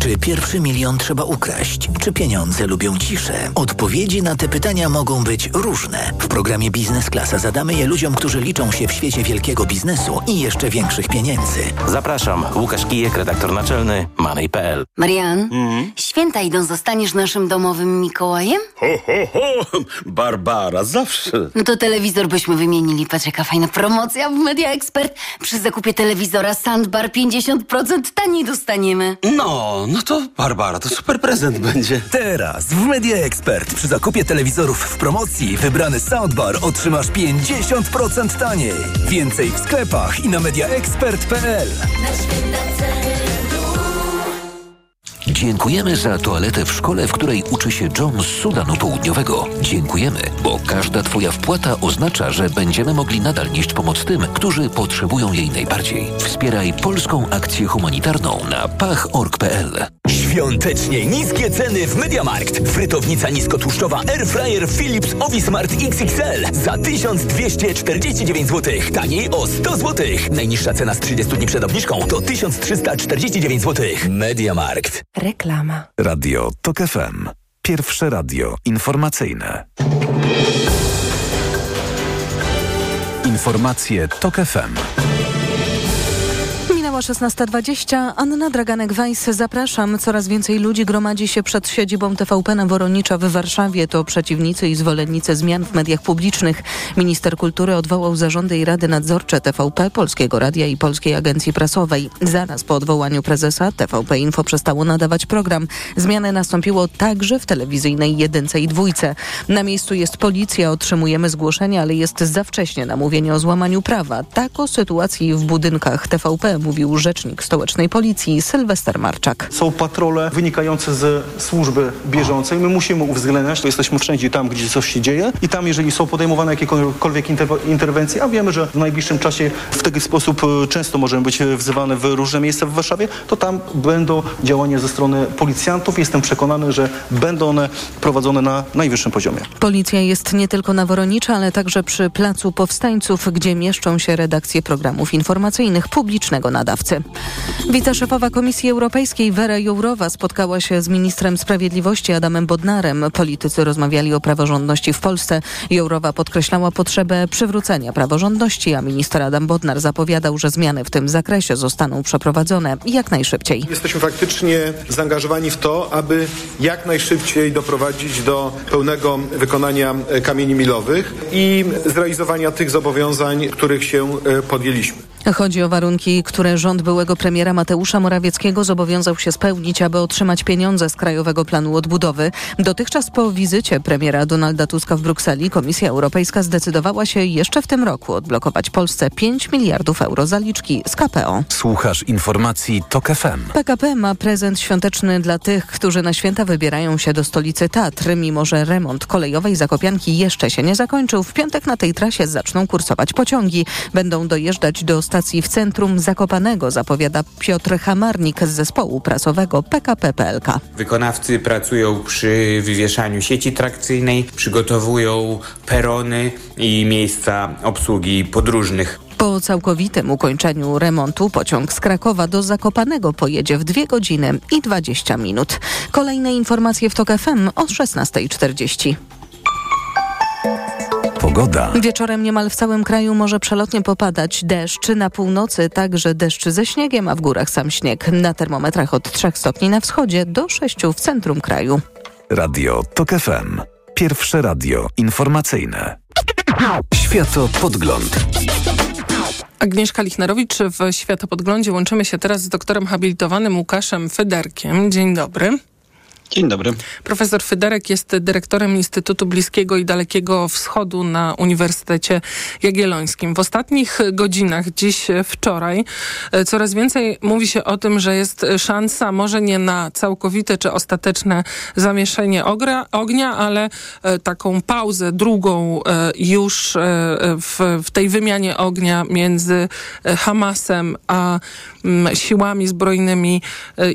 Czy pierwszy milion trzeba ukraść? Czy pieniądze lubią ciszę? Odpowiedzi na te pytania mogą być różne. W programie Biznes Klasa zadamy je ludziom, którzy liczą się w świecie wielkiego biznesu i jeszcze większych pieniędzy. Zapraszam. Łukasz Kijek, redaktor naczelny Money.pl. Marian, święta idą, zostaniesz naszym domowym Mikołajem? Ho, ho, ho! Barbara, zawsze. No to telewizor byśmy wymienili. Patrz, jaka fajna promocja w Media Expert. Przy zakupie telewizora Sandbar 50% taniej dostaniemy. No, no to Barbara, to super prezent będzie. Teraz w Media Expert przy zakupie telewizorów w promocji wybrany soundbar otrzymasz 50% taniej. Więcej w sklepach i na mediaexpert.pl. Dziękujemy za toaletę w szkole, w której uczy się John z Sudanu Południowego. Dziękujemy, bo każda Twoja wpłata oznacza, że będziemy mogli nadal nieść pomoc tym, którzy potrzebują jej najbardziej. Wspieraj polską akcję humanitarną na pach.org.pl. Świątecznie niskie ceny w Mediamarkt. Frytownica niskotłuszczowa Airfryer Philips Ovismart XXL za 1249 zł. Taniej o 100 zł. Najniższa cena z 30 dni przed obniżką to 1349 zł. Mediamarkt. Reklama. Radio TOK FM. Pierwsze radio informacyjne. Informacje TOK FM. Minęła 16.20. Anna Draganek-Weiss, zapraszam. Coraz więcej ludzi gromadzi się przed siedzibą TVP na Woronicza w Warszawie. To przeciwnicy i zwolennicy zmian w mediach publicznych. Minister kultury odwołał zarządy i rady nadzorcze TVP, Polskiego Radia i Polskiej Agencji Prasowej. Zaraz po odwołaniu prezesa TVP Info przestało nadawać program. Zmiany nastąpiło także w telewizyjnej jedynce i dwójce. Na miejscu jest policja, otrzymujemy zgłoszenia, ale jest za wcześnie na mówienie o złamaniu prawa. Tak o sytuacji w budynkach TVP mówił rzecznik stołecznej policji Sylwester Marczak. Są patrole wynikające ze służby bieżącej. My musimy uwzględniać, to jesteśmy wszędzie tam, gdzie coś się dzieje i tam, jeżeli są podejmowane jakiekolwiek inter- interwencje, a wiemy, że w najbliższym czasie w taki sposób e, często możemy być wzywane w różne miejsca w Warszawie, to tam będą działania ze strony policjantów. Jestem przekonany, że będą one prowadzone na najwyższym poziomie. Policja jest nie tylko na Woronicza, ale także przy Placu Powstańców, gdzie mieszczą się redakcje programów informacyjnych publicznego na nadawcy. Wiceszefowa Komisji Europejskiej Vera Jourowa spotkała się z ministrem sprawiedliwości Adamem Bodnarem. Politycy rozmawiali o praworządności w Polsce. Jourowa podkreślała potrzebę przywrócenia praworządności, a minister Adam Bodnar zapowiadał, że zmiany w tym zakresie zostaną przeprowadzone jak najszybciej. Jesteśmy faktycznie zaangażowani w to, aby jak najszybciej doprowadzić do pełnego wykonania kamieni milowych i zrealizowania tych zobowiązań, których się e, podjęliśmy. Chodzi o warunki, które rząd byłego premiera Mateusza Morawieckiego zobowiązał się spełnić, aby otrzymać pieniądze z Krajowego Planu Odbudowy. Dotychczas po wizycie premiera Donalda Tuska w Brukseli Komisja Europejska zdecydowała się jeszcze w tym roku odblokować Polsce 5 miliardów euro zaliczki z KPO. Słuchasz informacji TOK FM. PKP ma prezent świąteczny dla tych, którzy na święta wybierają się do stolicy Tatr. Mimo, że remont kolejowej Zakopianki jeszcze się nie zakończył, w piątek na tej trasie zaczną kursować pociągi. Będą dojeżdżać do stacji w centrum Zakopanego, zapowiada Piotr Hamarnik z zespołu prasowego PKP PLK. Wykonawcy pracują przy wywieszaniu sieci trakcyjnej, przygotowują perony i miejsca obsługi podróżnych. Po całkowitym ukończeniu remontu pociąg z Krakowa do Zakopanego pojedzie w 2 godziny i 20 minut. Kolejne informacje w TOK FM o 16.40. Pogoda. Wieczorem niemal w całym kraju może przelotnie popadać deszcz. Na północy także deszcz ze śniegiem, a w górach sam śnieg. Na termometrach od 3 stopni na wschodzie do 6 w centrum kraju. Radio TOK FM. Pierwsze radio informacyjne. Światopodgląd. Agnieszka Lichnerowicz w Światopodglądzie. Łączymy się teraz z doktorem habilitowanym Łukaszem Federkiem. Dzień dobry. Dzień dobry. Profesor Fyderek jest dyrektorem Instytutu Bliskiego i Dalekiego Wschodu na Uniwersytecie Jagiellońskim. W ostatnich godzinach, dziś, wczoraj, e, coraz więcej mówi się o tym, że jest szansa może nie na całkowite czy ostateczne zamieszanie ognia, ale e, taką pauzę, drugą e, już w, w tej wymianie ognia między Hamasem a mm, siłami zbrojnymi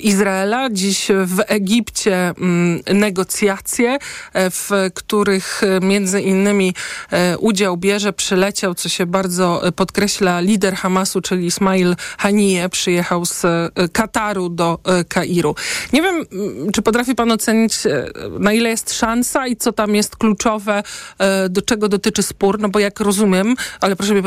Izraela. Dziś w Egipcie Mm, negocjacje, e, w których e, między innymi e, udział bierze, przyleciał, co się bardzo podkreśla, lider Hamasu, czyli Ismail Haniyeh, przyjechał z Kataru do Kairu. Nie wiem, mm, czy potrafi pan ocenić, na ile jest szansa i co tam jest kluczowe, do czego dotyczy spór, no bo jak rozumiem, ale proszę mnie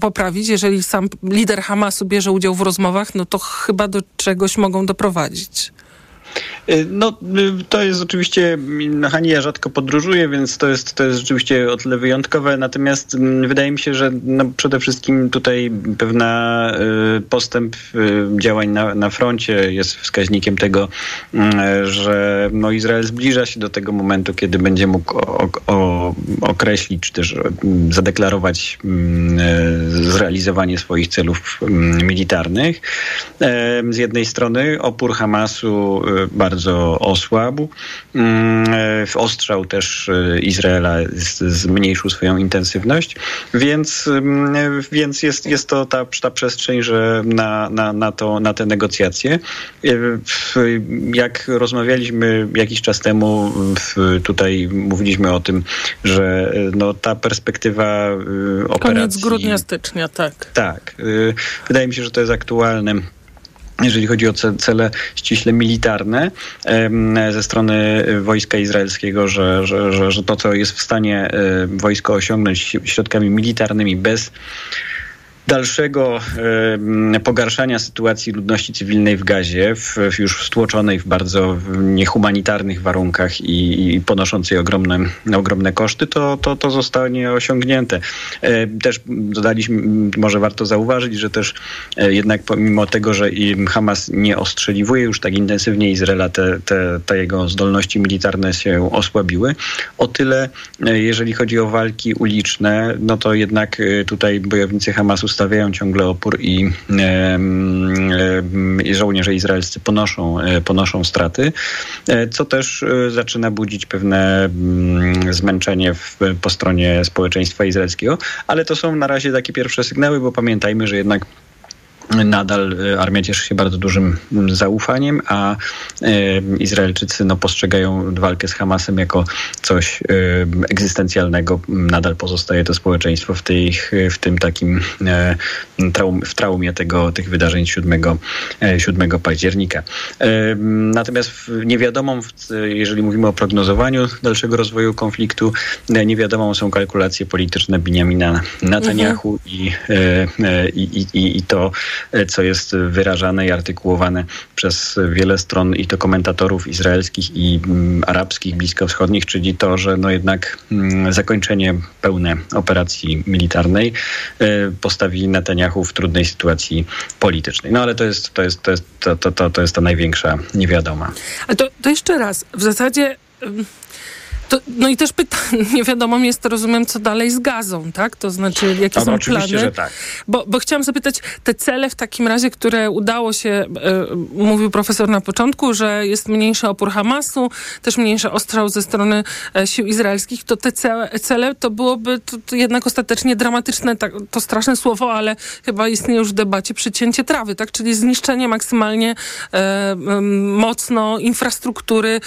poprawić, jeżeli sam lider Hamasu bierze udział w rozmowach, no to chyba do czegoś mogą doprowadzić. Y, no, y, to jest oczywiście, Hania rzadko podróżuje, więc to jest, to jest rzeczywiście o tyle wyjątkowe, natomiast mm, wydaje mi się, że no, przede wszystkim tutaj pewna y, postęp działań na, na froncie jest wskaźnikiem tego, mm, że no, Izrael zbliża się do tego momentu, kiedy będzie mógł o, o, określić, czy też zadeklarować zrealizowanie swoich celów militarnych. Z jednej strony opór Hamasu bardzo osłabł. Mm, e, ostrzał też e, Izraela zmniejszył swoją intensywność, więc, mm, więc jest, jest to ta, ta przestrzeń, że na, na, na, to, na te negocjacje. E, jak rozmawialiśmy jakiś czas temu, tutaj mówiliśmy o tym, że no, ta perspektywa operacji... Koniec grudnia, stycznia, tak. Tak. Wydaje mi się, że to jest aktualne jeżeli chodzi o cele ściśle militarne ze strony wojska izraelskiego, że, że, że, to, co jest w stanie wojsko osiągnąć środkami militarnymi bez dalszego e, pogarszania sytuacji ludności cywilnej w Gazie, w, już stłoczonej w bardzo niehumanitarnych warunkach i, i ponoszącej ogromne, ogromne koszty, to, to, to zostanie osiągnięte. E, też dodaliśmy, może warto zauważyć, że też e, jednak pomimo tego, że Hamas nie ostrzeliwuje już tak intensywnie Izraela, te, te, te jego zdolności militarne się osłabiły. O tyle, e, jeżeli chodzi o walki uliczne, no to jednak tutaj bojownicy Hamasu stawiają ciągle opór i, i żołnierze izraelscy ponoszą, e, ponoszą straty, e, co też e, zaczyna budzić pewne mm, zmęczenie w, po stronie społeczeństwa izraelskiego, ale to są na razie takie pierwsze sygnały, bo pamiętajmy, że jednak nadal armia cieszy się bardzo dużym zaufaniem, a Izraelczycy no, postrzegają walkę z Hamasem jako coś egzystencjalnego. Nadal pozostaje to społeczeństwo w, tej, w tym takim traum, w traumie tego, tych wydarzeń 7, 7 października. Natomiast niewiadomą, jeżeli mówimy o prognozowaniu dalszego rozwoju konfliktu, niewiadomą są kalkulacje polityczne Benjamina Netanyahu mhm. i, i, i, i to, co jest wyrażane i artykułowane przez wiele stron i to komentatorów izraelskich i mm, arabskich, bliskowschodnich, czyli to, że no jednak mm, zakończenie pełne operacji militarnej postawi Netanyahu w trudnej sytuacji politycznej. No ale to jest, to jest, to jest, to, to, to, to jest ta największa niewiadoma. A to, to jeszcze raz, w zasadzie... To, no i też pytanie, nie wiadomo jest, to rozumiem, co dalej z gazą, tak? To znaczy, jakie no, są oczywiście, plany? Że tak. Bo, bo chciałam zapytać, te cele w takim razie, które udało się, e, mówił profesor na początku, że jest mniejszy opór Hamasu, też mniejszy ostrzał ze strony e, sił izraelskich, to te cele, cele to byłoby to, to jednak ostatecznie dramatyczne, tak, to straszne słowo, ale chyba istnieje już w debacie przycięcie trawy, tak? Czyli zniszczenie maksymalnie e, mocno infrastruktury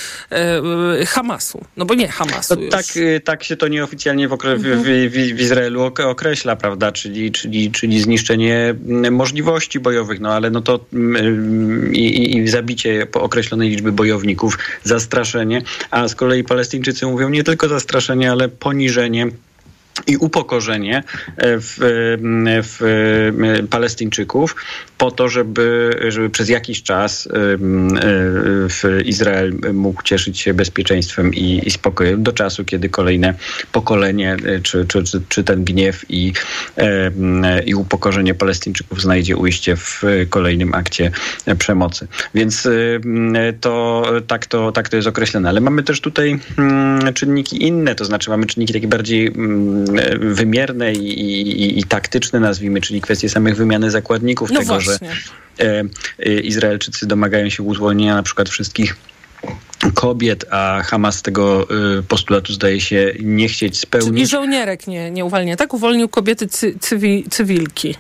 e, Hamasu. No bo nie Hamasu no, tak, y, tak się to nieoficjalnie w, okre- mhm. w, w, w, Izraelu określa, prawda? Czyli, czyli, czyli zniszczenie mm, możliwości bojowych, no ale no to mm, i, i zabicie określonej liczby bojowników, zastraszenie, a z kolei Palestyńczycy mówią nie tylko zastraszenie, ale poniżenie i upokorzenie e, w, w, w Palestyńczyków po to, żeby, żeby przez jakiś czas e, Izrael mógł cieszyć się bezpieczeństwem i, i spokojem do czasu, kiedy kolejne pokolenie, e, czy, czy, czy, czy ten gniew i, i upokorzenie Palestyńczyków znajdzie ujście w kolejnym akcie przemocy. Więc to tak to, tak to jest określone. Ale mamy też tutaj mm, czynniki inne, to znaczy mamy czynniki takie bardziej mm, wymierne i, i, i, taktyczne, nazwijmy, czyli kwestie samych wymiany zakładników, no tego, właśnie. że e, Izraelczycy domagają się uwolnienia na przykład wszystkich kobiet, a Hamas tego y, postulatu zdaje się nie chcieć spełnić. Czyli żołnierek nie, nie uwalnia, tak? Uwolnił kobiety cy, cywi, cywilki.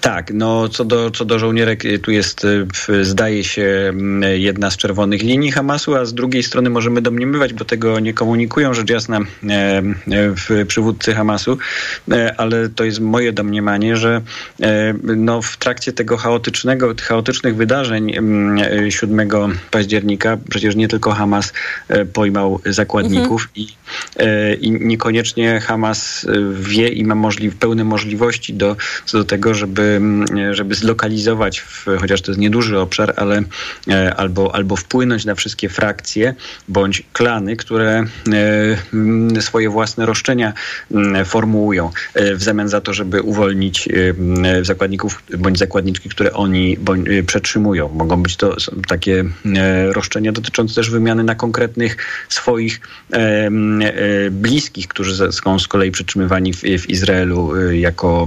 Tak, no co do, co do żołnierek, y, tu jest, y, zdaje się, mm, jedna z czerwonych linii Hamasu, a z drugiej strony możemy domniemywać, bo tego nie komunikują rzecz jasna e, e, w przywódcy Hamasu, e, ale to jest moje domniemanie, że no, w trakcie tego chaotycznego, chaotycznych wydarzeń 7 mm, października przecież nie tylko Hamas pojmał zakładników mhm. i, i niekoniecznie Hamas wie i ma możli pełne możliwości do, do tego, żeby żeby, mm, żeby zlokalizować, w, chociaż to jest nieduży obszar, ale e, albo, albo wpłynąć na wszystkie frakcje bądź klany, które e, mm, swoje własne roszczenia mm, formułują e, w zamian za to, żeby uwolnić zakładników bądź zakładniczki, które oni bądź, przetrzymują. Mogą być to takie roszczenia dotyczące też wymiany na konkretnych swoich bliskich, którzy są z kolei przetrzymywani w, w Izraelu jako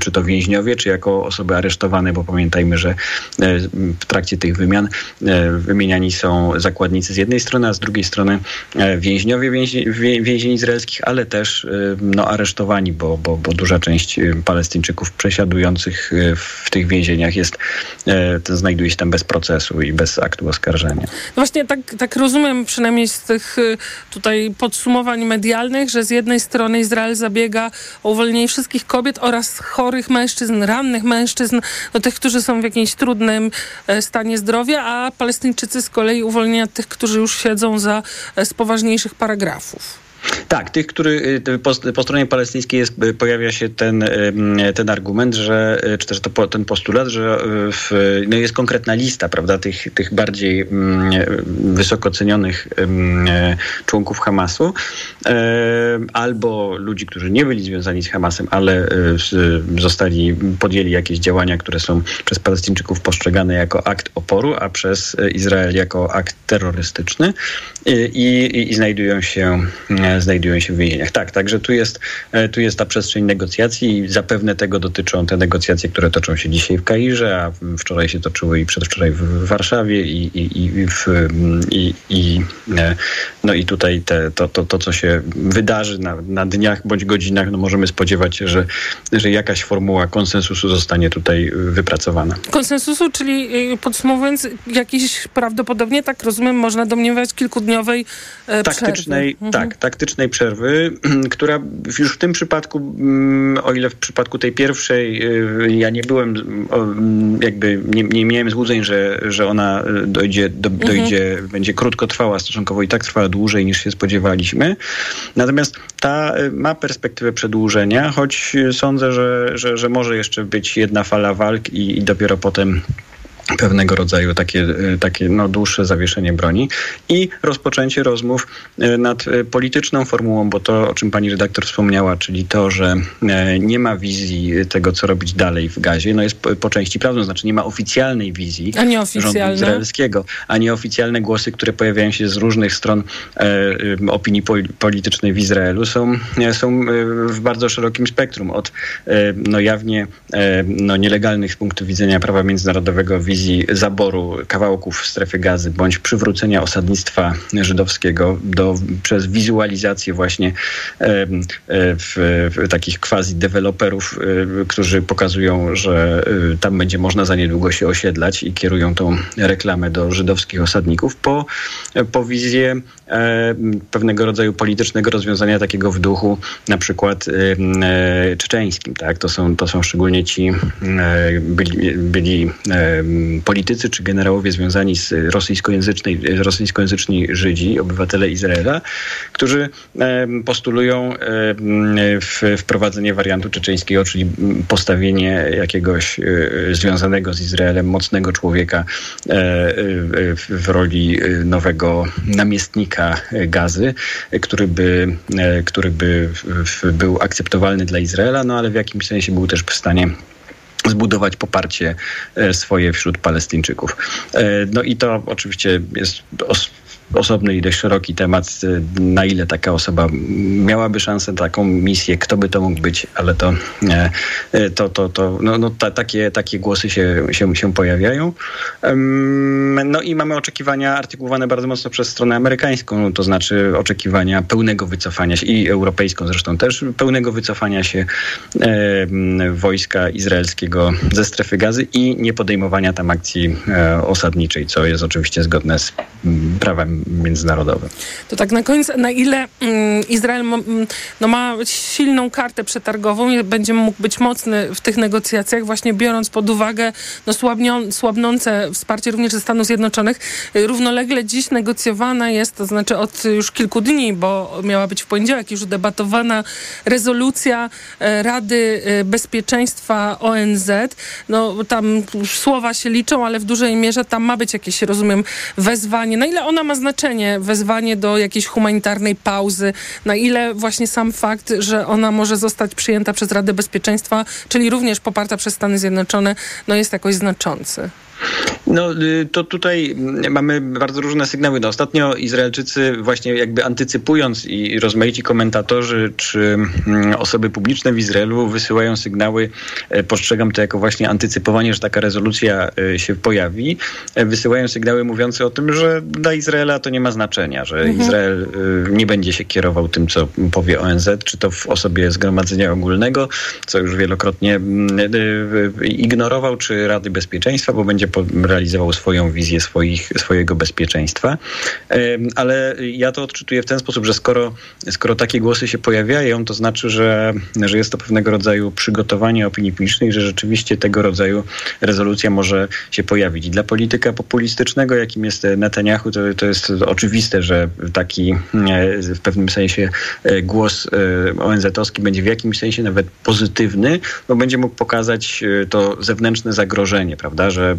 czy to więźniowie, więźniowie, czy jako osoby aresztowane, bo pamiętajmy, że e, w trakcie tych wymian e, wymieniani są zakładnicy z jednej strony, a z drugiej strony e, więźniowie więzień izraelskich, ale też no, aresztowani, bo, bo, bo duża część Palestyńczyków przesiadujących w tych więzieniach jest, znajduje się tam bez procesu i bez aktu oskarżenia. No właśnie tak, tak rozumiem przynajmniej z tych tutaj podsumowań medialnych, że z jednej strony Izrael zabiega o uwolnienie wszystkich kobiet oraz chorych mężczyzn, mężczyzn, rannych mężczyzn, no tych, którzy są w jakimś trudnym e, stanie zdrowia, a Palestyńczycy z kolei uwolnienia tych, którzy już siedzą za e, z poważniejszych paragrafów. Tak, tych, który y, po, po, stronie palestyńskiej jest, y, pojawia się ten, ten argument, że, y, czy też to, ten postulat, że w, no jest konkretna lista, prawda, tych, tych bardziej wysoko cenionych członków Hamasu, albo ludzi, którzy nie byli związani z Hamasem, ale zostali, podjęli jakieś działania, które są przez Palestyńczyków postrzegane jako akt oporu, a przez Izrael jako akt terrorystyczny i, i, i znajdują się znajdują się w więzieniach. Tak, także tu jest, e, tu jest ta przestrzeń negocjacji i zapewne tego dotyczą te negocjacje, które toczą się dzisiaj w Kairze, a wczoraj się toczyły i przedwczoraj w Warszawie i, i, i, w, i, i e, No i tutaj te, to, to, to, co się wydarzy na, na dniach bądź godzinach, no możemy spodziewać się, że, że jakaś formuła konsensusu zostanie tutaj wypracowana. Konsensusu, czyli y, podsumowując, jakiś prawdopodobnie, tak rozumiem, można domniemywać kilkudniowej e, taktycznej, przerwy. Tak, taktycznej przerwy, która już w tym przypadku, mm, o ile w przypadku tej pierwszej y, ja nie byłem, mm, jakby nie, nie miałem złudzeń, że, że ona y, dojdzie, do, Mhm. dojdzie będzie krótko trwała stosunkowo i tak trwała dłużej niż się spodziewaliśmy. Natomiast ta y, ma perspektywę przedłużenia, choć sądzę, że, że, że może jeszcze być jedna fala walk i, i dopiero potem pewnego rodzaju takie, takie no, dłuższe zawieszenie broni i rozpoczęcie rozmów e, nad e, polityczną formułą, bo to, o czym pani redaktor wspomniała, czyli to, że e, nie ma wizji tego, co robić dalej w gazie, no jest po, części prawdą, znaczy nie ma oficjalnej wizji rządu izraelskiego, a nie oficjalne głosy, które pojawiają się z różnych stron e, e, opinii pol- politycznej w Izraelu są, e, są e, w bardzo szerokim spektrum. Od e, no, jawnie e, no, nielegalnych z punktu widzenia prawa międzynarodowego wizji zaboru kawałków strefy gazy bądź przywrócenia osadnictwa żydowskiego do, przez wizualizację właśnie e, w, w takich quasi-deweloperów, e, którzy pokazują, że e, tam będzie można za niedługo się osiedlać i kierują tą reklamę do żydowskich osadników po, po wizję pewnego rodzaju politycznego rozwiązania takiego w duchu na przykład czeczeńskim. Tak? To, są, to są szczególnie ci byli, byli politycy czy generałowie związani z rosyjskojęzycznej, rosyjskojęzyczni Żydzi, obywatele Izraela, którzy postulują wprowadzenie wariantu czeczeńskiego, czyli postawienie jakiegoś e, związanego z Izraelem mocnego człowieka e, e, w, roli nowego namiestnika gazy, który by, który by był akceptowalny dla Izraela, no ale w jakimś sensie był też w stanie zbudować poparcie e, swoje wśród Palestyńczyków. E, No i to oczywiście jest osobny i dość szeroki temat, e, na ile taka osoba miałaby szansę, taką misję, kto by to mógł być, ale to, e, e, to, to, to no, no, ta, takie, takie głosy się, się, się pojawiają. No i mamy oczekiwania artykułowane bardzo mocno przez stronę amerykańską, to znaczy oczekiwania pełnego wycofania się i europejską zresztą też, pełnego wycofania się em, wojska izraelskiego ze strefy gazy i nie podejmowania tam akcji e, osadniczej, co jest oczywiście zgodne z prawem międzynarodowym. To tak na koniec, na ile mm, Izrael ma, mm, no, ma silną kartę przetargową i będzie mógł być mocny w tych negocjacjach, właśnie biorąc pod uwagę no, słabnące wsparcie również ze Stanów Zjednoczonych. Y, Równolegle dziś negocjowana jest, to znaczy od już kilku dni, bo miała być w poniedziałek już debatowana rezolucja e, Rady e, Bezpieczeństwa ONZ. No tam słowa się liczą, ale w dużej mierze tam ma być jakieś, rozumiem, wezwanie. Na ile ona ma znaczenie, wezwanie do jakiejś humanitarnej pauzy? Na ile właśnie sam fakt, że ona może zostać przyjęta przez Radę Bezpieczeństwa, czyli również poparta przez Stany Zjednoczone, no jest jakoś znaczący? No y, to tutaj mm, mamy bardzo różne sygnały. No, ostatnio Izraelczycy właśnie jakby antycypując i rozmaici komentatorzy czy mm, osoby publiczne w Izraelu wysyłają sygnały, e, postrzegam to jako właśnie antycypowanie, że taka rezolucja e, się pojawi, E, wysyłają sygnały mówiące o tym, że dla Izraela to nie ma znaczenia, że Mhm. Izrael nie będzie się kierował tym, co powie ONZ, czy to w osobie Zgromadzenia Ogólnego, co już wielokrotnie mm, ignorował, czy Rady Bezpieczeństwa, bo będzie realizował swoją wizję swoich, swojego bezpieczeństwa. Ale ja to odczytuję w ten sposób, że skoro, skoro takie głosy się pojawiają, to znaczy, że, że jest to pewnego rodzaju przygotowanie opinii publicznej, że rzeczywiście tego rodzaju rezolucja może się pojawić. I dla polityka populistycznego, jakim jest Netanyahu, to, to jest oczywiste, że taki e, w pewnym sensie e, głos e, ONZ-owski będzie w jakimś sensie nawet pozytywny, bo będzie mógł pokazać to zewnętrzne zagrożenie, prawda, że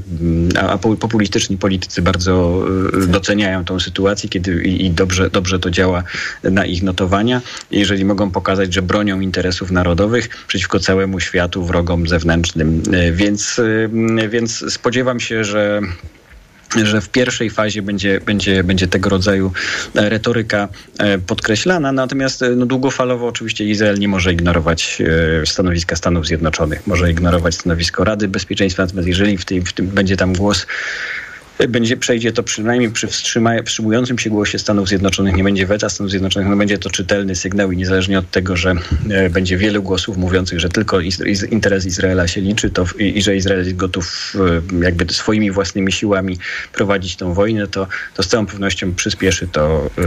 a a po- populistyczni politycy bardzo e, doceniają tą sytuację, kiedy i, i dobrze, dobrze to działa na ich notowania. Jeżeli mogą pokazać, że bronią interesów narodowych przeciwko całemu światu, wrogom zewnętrznym. E, Więc, e, więc spodziewam się, że że w pierwszej fazie będzie, będzie, będzie tego rodzaju e, retoryka e, podkreślana, natomiast e, no, długofalowo oczywiście Izrael nie może ignorować stanowiska Stanów Zjednoczonych, może ignorować stanowisko Rady Bezpieczeństwa, natomiast jeżeli w tym, w tym będzie tam głos będzie, przejdzie to przynajmniej przy wstrzymującym się głosie Stanów Zjednoczonych, nie będzie weta Stanów Zjednoczonych, no będzie to czytelny sygnał i niezależnie od tego, że e, będzie wielu głosów mówiących, że tylko interes Izraela się liczy to, i, i, że Izrael jest gotów e, jakby swoimi własnymi siłami prowadzić tę wojnę, to, to z całą pewnością przyspieszy to e,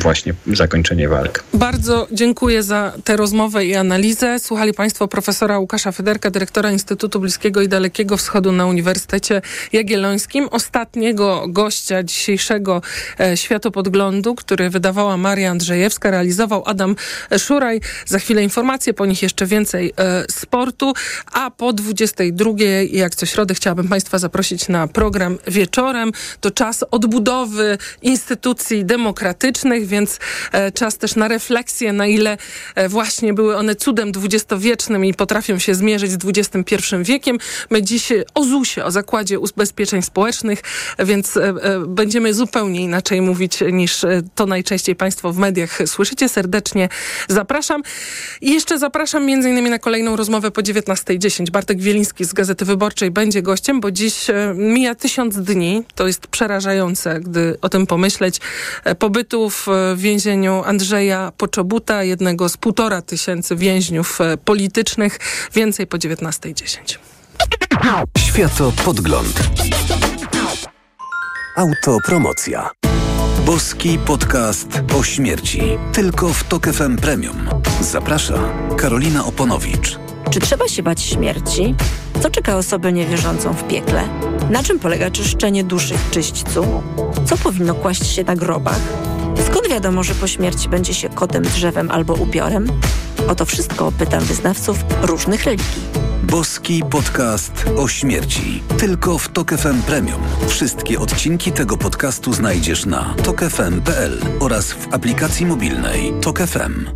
właśnie zakończenie walk. Bardzo dziękuję za tę rozmowę i analizę. Słuchali Państwo profesora Łukasza Federka, dyrektora Instytutu Bliskiego i Dalekiego Wschodu na Uniwersytecie Jagiellońskim. Ostatniego gościa dzisiejszego e, Światopodglądu, który wydawała Maria Andrzejewska, realizował Adam Szuraj. Za chwilę informacje, po nich jeszcze więcej e, sportu, a po 22, jak co środę, chciałabym Państwa zaprosić na program wieczorem. To czas odbudowy instytucji demokratycznych, więc e, czas też na refleksję, na ile właśnie były one cudem dwudziestowiecznym i potrafią się zmierzyć z XXI wiekiem. My dziś o ZUS-ie, o Zakładzie Ubezpieczeń Społecznych, więc e, będziemy zupełnie inaczej mówić niż to najczęściej Państwo w mediach słyszycie. Serdecznie zapraszam. I jeszcze zapraszam między innymi na kolejną rozmowę po 19.10. Bartek Wieliński z Gazety Wyborczej będzie gościem, bo dziś mija tysiąc dni. To jest przerażające, gdy o tym pomyśleć. Pobytu w więzieniu Andrzeja Poczobuta, jednego z półtora tysięcy więźniów politycznych. Więcej po 19.10. Światopodgląd. Autopromocja. Boski podcast o śmierci. Tylko w Tok FM Premium. Zaprasza Karolina Oponowicz. Czy trzeba się bać śmierci? Co czeka osobę niewierzącą w piekle? Na czym polega czyszczenie duszy w czyśćcu? Co powinno kłaść się na grobach? Skąd wiadomo, że po śmierci będzie się kotem, drzewem albo upiorem? O to wszystko pytam wyznawców różnych religii. Boski podcast o śmierci. Tylko w Tok FM Premium. Wszystkie odcinki tego podcastu znajdziesz na tokefm.pl oraz w aplikacji mobilnej Tok FM.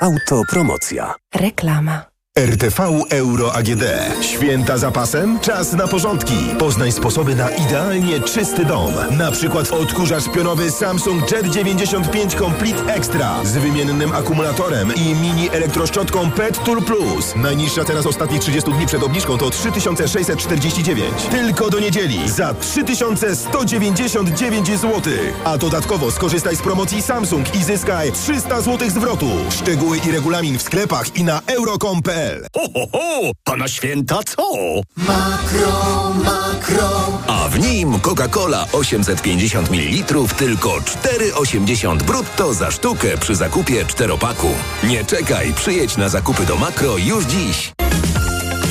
Autopromocja. Reklama. RTV Euro AGD. Święta zapasem? Czas na porządki. Poznaj sposoby na idealnie czysty dom. Na przykład odkurzacz pionowy Samsung Jet 95 Complete Extra z wymiennym akumulatorem i mini elektroszczotką Pet Tool Plus. Najniższa teraz ostatnich 30 dni przed obniżką to 3649. Tylko do niedzieli za 3199 zł. A dodatkowo skorzystaj z promocji Samsung i zyskaj 300 zł zwrotu. Szczegóły i regulamin w sklepach i na euro.com.pl Ho, ho, ho! A na święta co? Makro, makro. A w nim Coca-Cola 850 ml tylko 4,80 brutto za sztukę przy zakupie czteropaku. Nie czekaj, przyjedź na zakupy do Makro już dziś.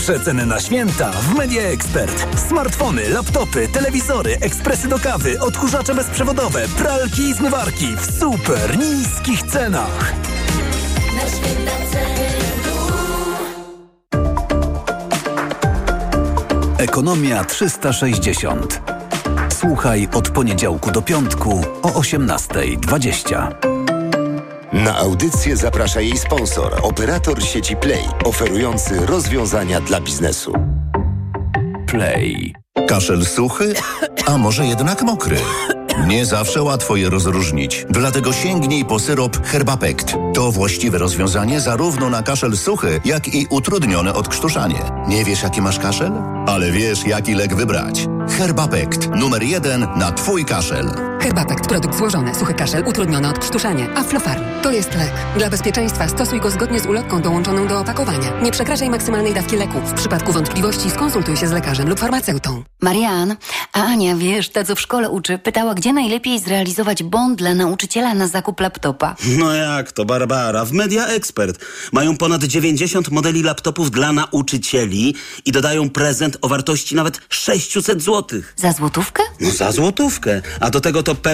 Przeceny na święta w Media Expert. Smartfony, laptopy, telewizory, ekspresy do kawy, odkurzacze bezprzewodowe, pralki i zmywarki w super niskich cenach. Na święta Ekonomia 360. Słuchaj od poniedziałku do piątku o 18.20. Na audycję zaprasza jej sponsor, operator sieci Play, oferujący rozwiązania dla biznesu. Play. Kaszel suchy, a może jednak mokry? Nie zawsze łatwo je rozróżnić, dlatego sięgnij po syrop Herbapekt. To właściwe rozwiązanie zarówno na kaszel suchy, jak i utrudnione odkrztuszanie. Nie wiesz, jaki masz kaszel? Ale wiesz, jaki lek wybrać. Herbapekt. Numer jeden na Twój kaszel. Herbapekt. Produkt złożony. Suchy kaszel. Utrudnione odkrztuszanie. Aflofarm. To jest lek. Dla bezpieczeństwa stosuj go zgodnie z ulotką dołączoną do opakowania. Nie przekraczaj maksymalnej dawki leku. W przypadku wątpliwości skonsultuj się z lekarzem lub farmaceutą. Marian, a Ania, wiesz, ta co w szkole uczy, pytała, gdzie najlepiej zrealizować bond dla nauczyciela na zakup laptopa. No jak to, Barbara? W Media Expert mają ponad 90 modeli laptopów dla nauczycieli i dodają prezent o wartości nawet 600 zł. Za złotówkę? No za złotówkę. A do tego to